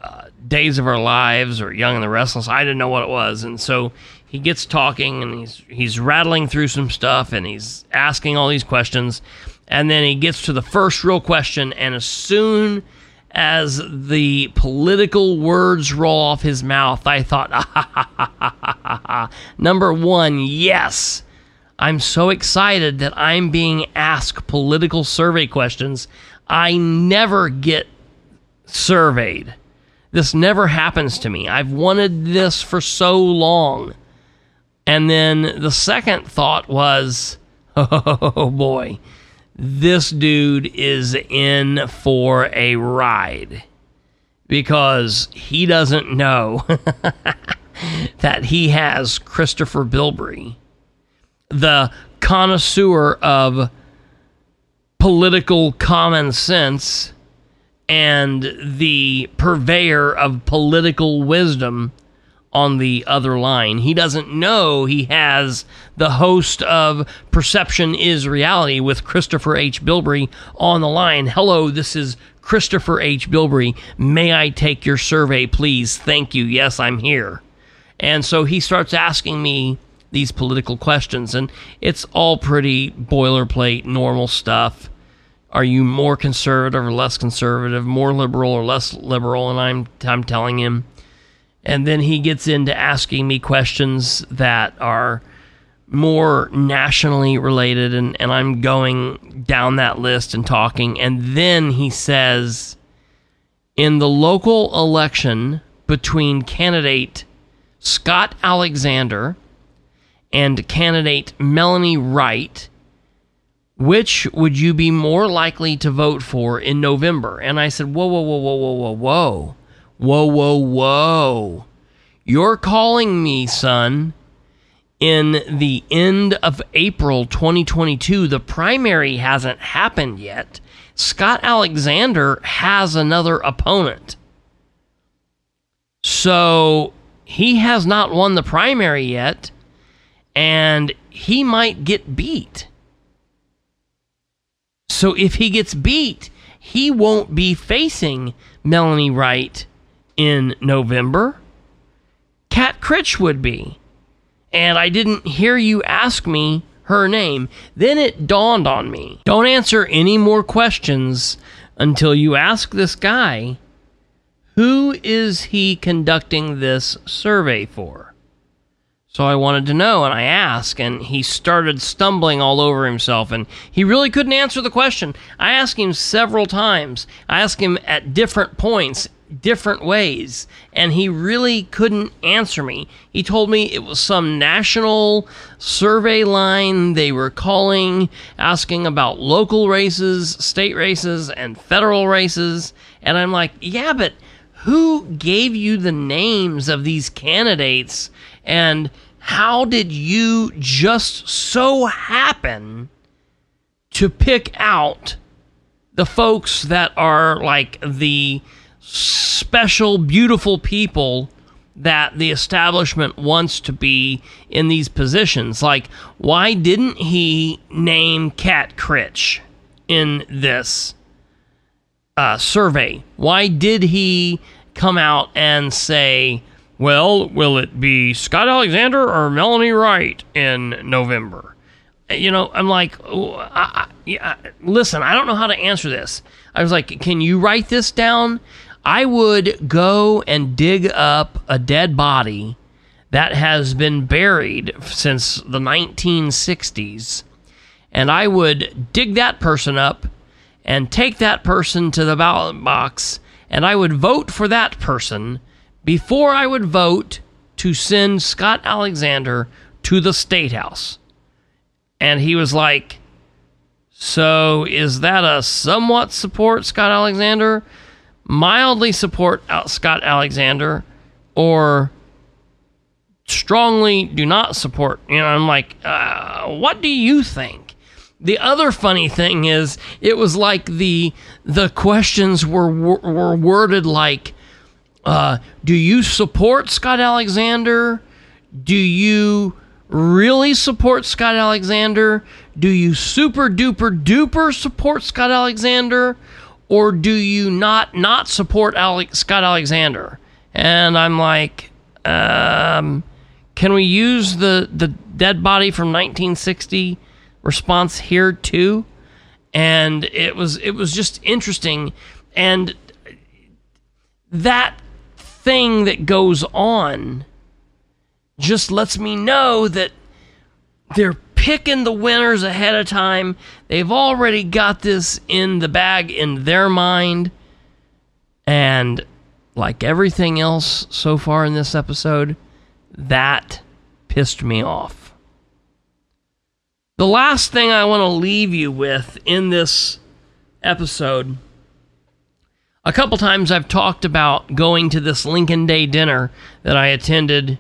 uh, Days of Our Lives or Young and the Restless. I didn't know what it was. And so he gets talking and he's he's rattling through some stuff and he's asking all these questions. And then he gets to the first real question. And as soon as the political words roll off his mouth, I thought, ah, number one, yes. I'm so excited that I'm being asked political survey questions. I never get surveyed. This never happens to me. I've wanted this for so long. And then the second thought was, oh boy, this dude is in for a ride because he doesn't know that he has Christopher Bilbrey, the connoisseur of political common sense and the purveyor of political wisdom on the other line. He doesn't know he has the host of Perception is Reality with Christopher H. Bilbrey on the line. Hello, this is Christopher H. Bilbrey. May I take your survey, please? Thank you. Yes, I'm here. And so he starts asking me these political questions, and it's all pretty boilerplate, normal stuff. Are you more conservative or less conservative, more liberal or less liberal? And I'm I'm telling him, and then he gets into asking me questions that are more nationally related and, and I'm going down that list and talking and then he says in the local election between candidate Scott Alexander and candidate Melanie Wright which would you be more likely to vote for in November? And I said, Whoa, whoa, whoa, whoa, whoa, whoa, whoa. Whoa, whoa, whoa. You're calling me, son, in the end of April 2022. The primary hasn't happened yet. Scott Alexander has another opponent. So he has not won the primary yet, and he might get beat. So if he gets beat, he won't be facing Melanie Wright in November. Cat Critch would be. And I didn't hear you ask me her name. Then it dawned on me. Don't answer any more questions until you ask this guy who is he conducting this survey for? So I wanted to know, and I asked, and he started stumbling all over himself, and he really couldn't answer the question. I asked him several times. I asked him at different points, different ways, and he really couldn't answer me. He told me it was some national survey line they were calling, asking about local races, state races, and federal races. And I'm like, yeah, but who gave you the names of these candidates? And how did you just so happen to pick out the folks that are like the special, beautiful people that the establishment wants to be in these positions? Like, why didn't he name Cat Critch in this uh, survey? Why did he come out and say, well, will it be Scott Alexander or Melanie Wright in November? You know, I'm like, oh, I, I, yeah, listen, I don't know how to answer this. I was like, can you write this down? I would go and dig up a dead body that has been buried since the 1960s, and I would dig that person up and take that person to the ballot box, and I would vote for that person before I would vote to send Scott Alexander to the State House. And he was like, So is that a somewhat support Scott Alexander, mildly support Scott Alexander, or strongly do not support? You know, I'm like, uh, what do you think? The other funny thing is, it was like the the questions were were worded like, uh, "Do you support Scott Alexander? Do you really support Scott Alexander? Do you super duper duper support Scott Alexander? Or do you not not support Alex, Scott Alexander? And I'm like, um, can we use the, the dead body from 1960 response here too? And it was it was just interesting, and that thing that goes on just lets me know that they're picking the winners ahead of time. They've already got this in the bag in their mind. And like everything else so far in this episode, that pissed me off. The last thing I want to leave you with in this episode a couple times I've talked about going to this Lincoln Day dinner that I attended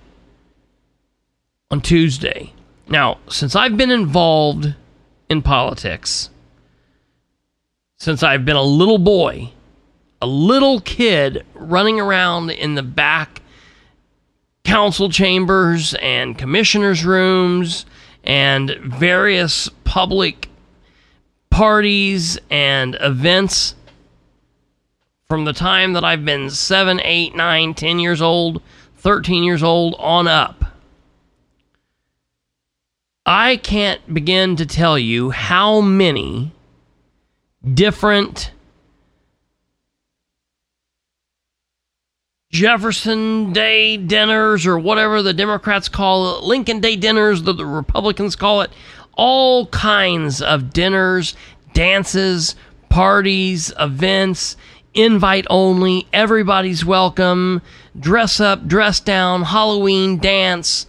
on Tuesday. Now, since I've been involved in politics, since I've been a little boy, a little kid running around in the back council chambers and commissioners' rooms and various public parties and events from the time that I've been 7, 8, 9, 10 years old, 13 years old on up. I can't begin to tell you how many different Jefferson Day dinners or whatever the Democrats call it, Lincoln Day dinners, that the Republicans call it, all kinds of dinners, dances, parties, events, invite only, everybody's welcome, dress up, dress down, Halloween dance,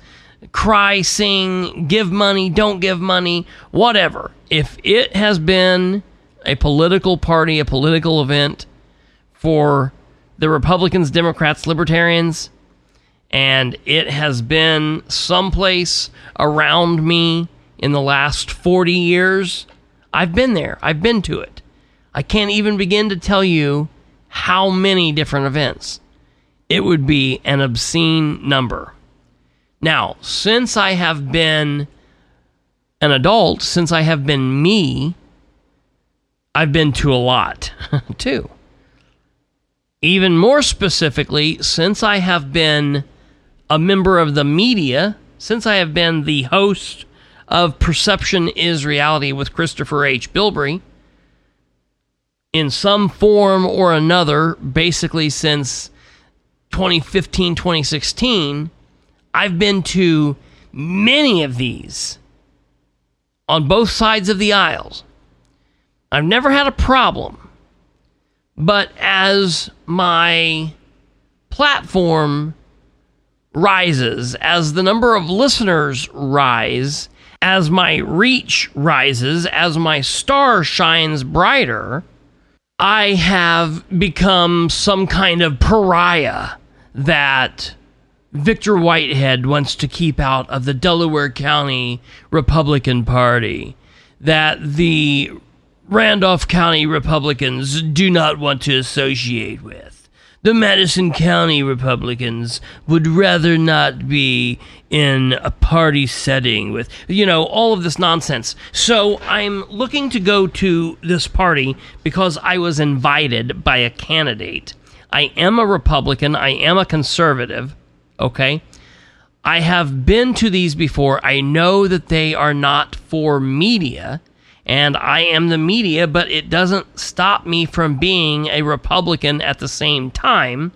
cry, sing, give money, don't give money, whatever. If it has been a political party, a political event for the Republicans, Democrats, Libertarians, and it has been someplace around me in the last 40 years, I've been there. I've been to it. I can't even begin to tell you how many different events. It would be an obscene number. Now, since I have been an adult, since I have been me, I've been to a lot too. Even more specifically, since I have been a member of the media, since I have been the host of Perception is Reality with Christopher H. Bilbrey, in some form or another, basically since 2015, 2016, I've been to many of these on both sides of the aisles. I've never had a problem. But as my platform rises, as the number of listeners rise, as my reach rises, as my star shines brighter, I have become some kind of pariah that Victor Whitehead wants to keep out of the Delaware County Republican Party, that the Randolph County Republicans do not want to associate with. The Madison County Republicans would rather not be in a party setting with, you know, all of this nonsense. So I'm looking to go to this party because I was invited by a candidate. I am a Republican, I am a conservative, okay? I have been to these before. I know that they are not for media and I am the media, but it doesn't stop me from being a Republican at the same time.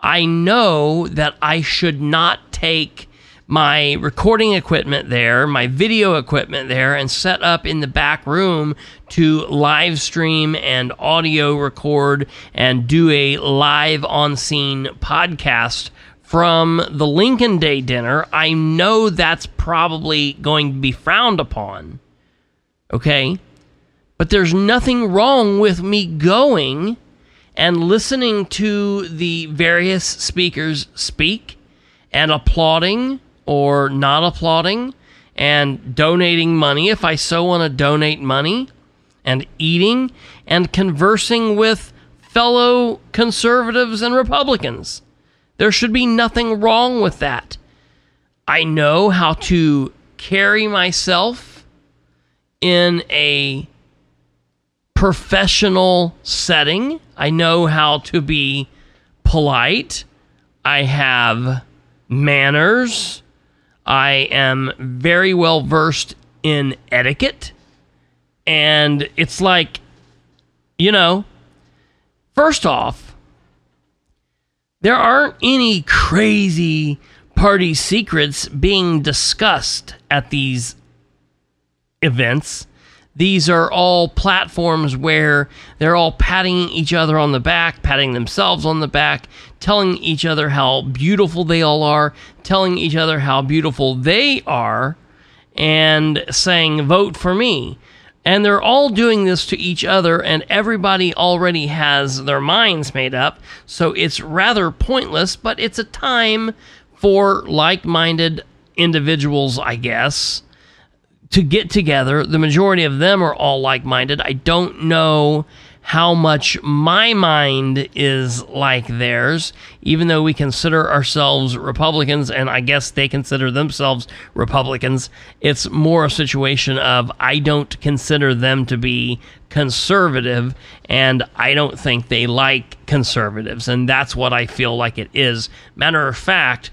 I know that I should not take my recording equipment there, my video equipment there, and set up in the back room to live stream and audio record and do a live on scene podcast from the Lincoln Day dinner. I know that's probably going to be frowned upon. Okay? But there's nothing wrong with me going and listening to the various speakers speak and applauding or not applauding and donating money if I so want to donate money and eating and conversing with fellow conservatives and Republicans. There should be nothing wrong with that. I know how to carry myself in a professional setting. I know how to be polite. I have manners. I am very well versed in etiquette. And it's like, you know, first off, there aren't any crazy party secrets being discussed at these events. These are all platforms where they're all patting each other on the back, patting themselves on the back, telling each other how beautiful they all are, telling each other how beautiful they are, and saying, Vote for me. And they're all doing this to each other, and everybody already has their minds made up. So it's rather pointless, but it's a time for like minded individuals, I guess, to get together. The majority of them are all like minded. I don't know how much my mind is like theirs, even though we consider ourselves Republicans and I guess they consider themselves Republicans. It's more a situation of I don't consider them to be conservative and I don't think they like conservatives. And that's what I feel like it is. Matter of fact,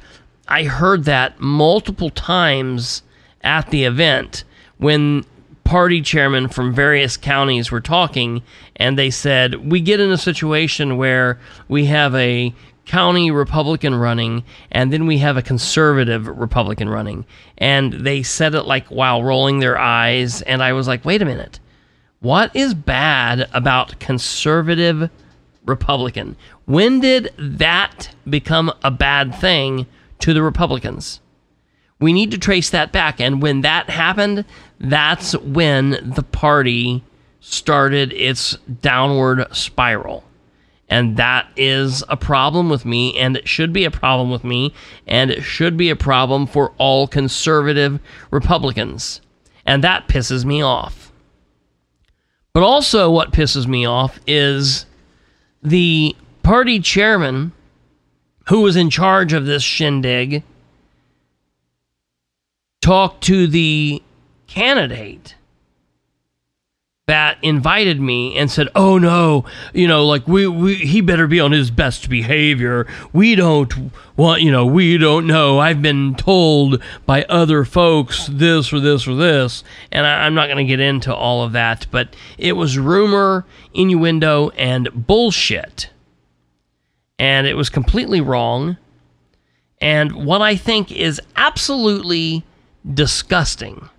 I heard that multiple times at the event when party chairmen from various counties were talking and they said we get in a situation where we have a county republican running and then we have a conservative republican running. And they said it like while rolling their eyes and i was like wait a minute. What is bad about conservative republican? When did that become a bad thing to the republicans? We need to trace that back. And when that happened, that's when the party started its downward spiral. And that is a problem with me, and it should be a problem with me, and it should be a problem for all conservative Republicans. And that pisses me off. But also, what pisses me off is the party chairman who was in charge of this shindig talked to the candidate that invited me and said, "Oh no, you know, like we, we he better be on his best behavior. We don't want, you know, we don't know. I've been told by other folks this or this or this, and I, I'm not going to get into all of that, but it was rumor, innuendo, and bullshit, and it was completely wrong. And what I think is absolutely disgusting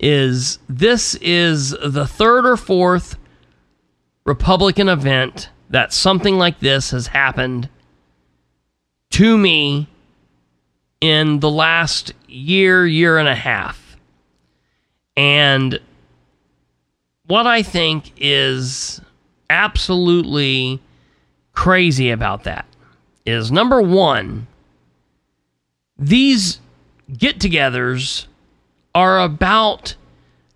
is this is the third or fourth Republican event that something like this has happened to me in the last year, year and a half. And what I think is absolutely crazy about that is number one, these get togethers are about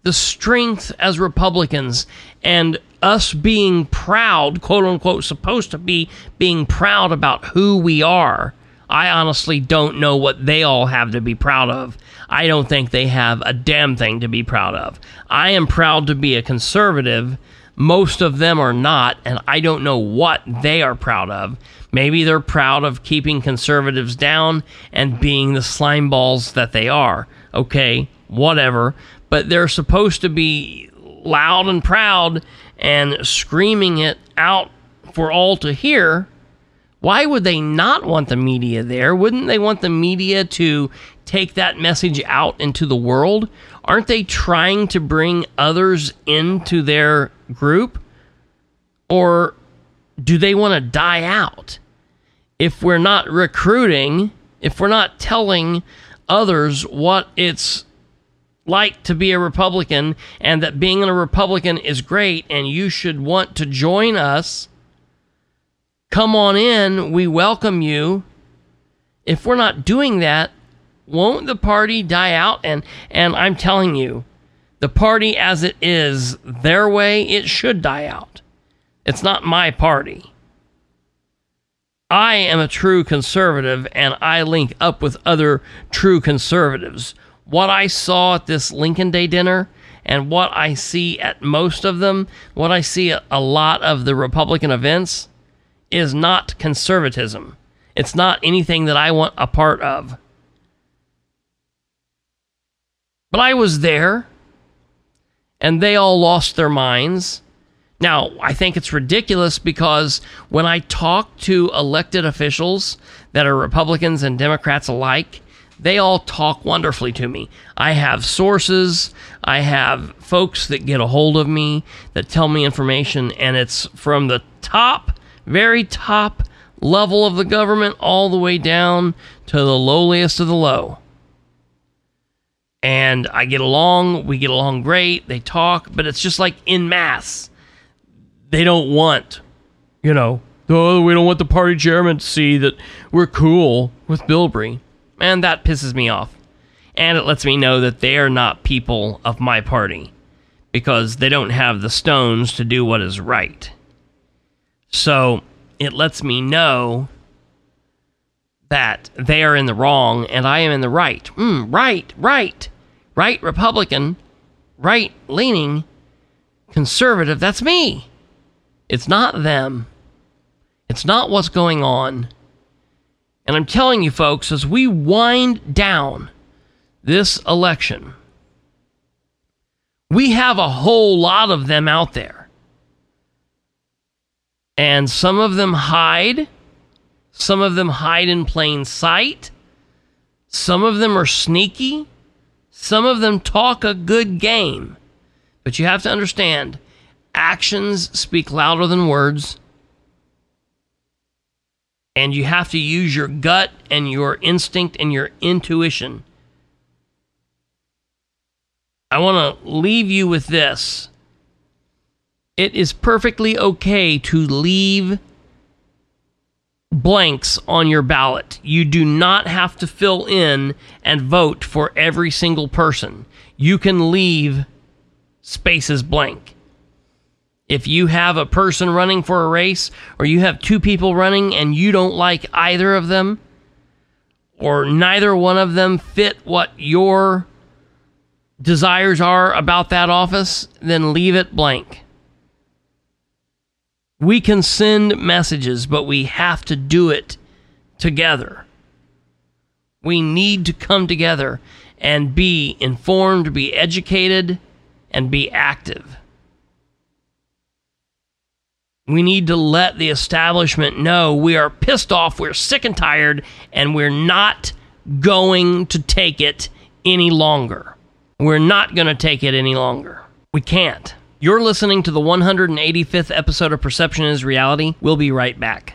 the strength as Republicans and us being proud, quote unquote, supposed to be being proud about who we are. I honestly don't know what they all have to be proud of. I don't think they have a damn thing to be proud of. I am proud to be a conservative. Most of them are not, and I don't know what they are proud of. Maybe they're proud of keeping conservatives down and being the slime balls that they are. Okay, whatever. But they're supposed to be loud and proud and screaming it out for all to hear. Why would they not want the media there? Wouldn't they want the media to take that message out into the world? Aren't they trying to bring others into their group? Or do they want to die out? If we're not recruiting, if we're not telling others what it's like to be a Republican and that being a Republican is great and you should want to join us, come on in. We welcome you. If we're not doing that, won't the party die out? And and I'm telling you, the party as it is, their way, it should die out. It's not my party. I am a true conservative and I link up with other true conservatives. What I saw at this Lincoln Day dinner and what I see at most of them, what I see at a lot of the Republican events, is not conservatism. It's not anything that I want a part of. But I was there, and they all lost their minds. Now, I think it's ridiculous because when I talk to elected officials that are Republicans and Democrats alike, they all talk wonderfully to me. I have sources, I have folks that get a hold of me that tell me information, and it's from the top, very top level of the government all the way down to the lowliest of the low. And I get along, we get along great, they talk, but it's just like in mass. They don't want, you know, oh, we don't want the party chairman to see that we're cool with Bilbrey. And that pisses me off. And it lets me know that they are not people of my party because they don't have the stones to do what is right. So it lets me know that they are in the wrong and I am in the right. Mm, right, right, right Republican, right leaning, conservative. That's me. It's not them. It's not what's going on. And I'm telling you, folks, as we wind down this election, we have a whole lot of them out there. And some of them hide, some of them hide in plain sight, some of them are sneaky, some of them talk a good game. But you have to understand actions speak louder than words and you have to use your gut and your instinct and your intuition. I want to leave you with this. It is perfectly okay to leave blanks on your ballot. You do not have to fill in and vote for every single person. You can leave spaces blank if you have a person running for a race or you have two people running and you don't like either of them or neither one of them fit what your desires are about that office, then leave it blank. We can send messages, but we have to do it together. We need to come together and be informed, be educated, and be active. We need to let the establishment know we are pissed off, we're sick and tired, and we're not going to take it any longer. We're not going to take it any longer. We can't. You're listening to the 185th episode of Perception is Reality. We'll be right back.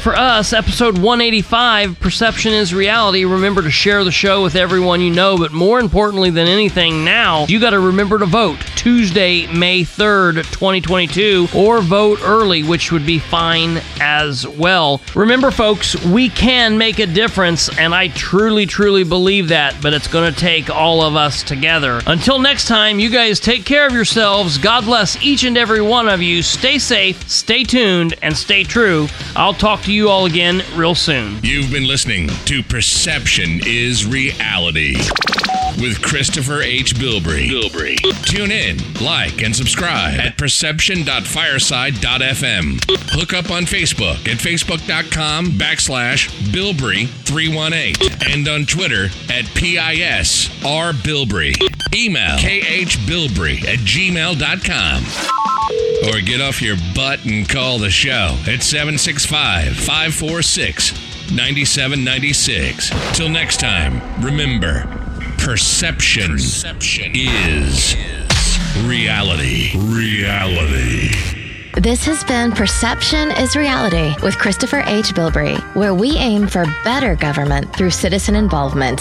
for us. Episode 185 Perception is Reality. Remember to share the show with everyone you know, but more importantly than anything now, you got to remember to vote Tuesday, May 3rd, 2022, or vote early, which would be fine as well. Remember, folks, we can make a difference, and I truly, truly believe that, but it's going to take all of us together. Until next time, you guys take care of yourselves. God bless each and every one of you. Stay safe, stay tuned, and stay true. I'll talk to you all again real soon. You've been listening to Perception is Reality reality with Christopher H. Bilbrey. Bilbrey. Tune in, like, and subscribe at perception.fireside.fm. Hook up on Facebook at facebook.com backslash Bilbrey318 and on Twitter at PISR Bilbrey. Email khbilbrey at gmail.com. Or get off your butt and call the show at 765 546 9796. Till next time, remember perception, perception is reality. Reality. This has been Perception is Reality with Christopher H. Bilbrey, where we aim for better government through citizen involvement.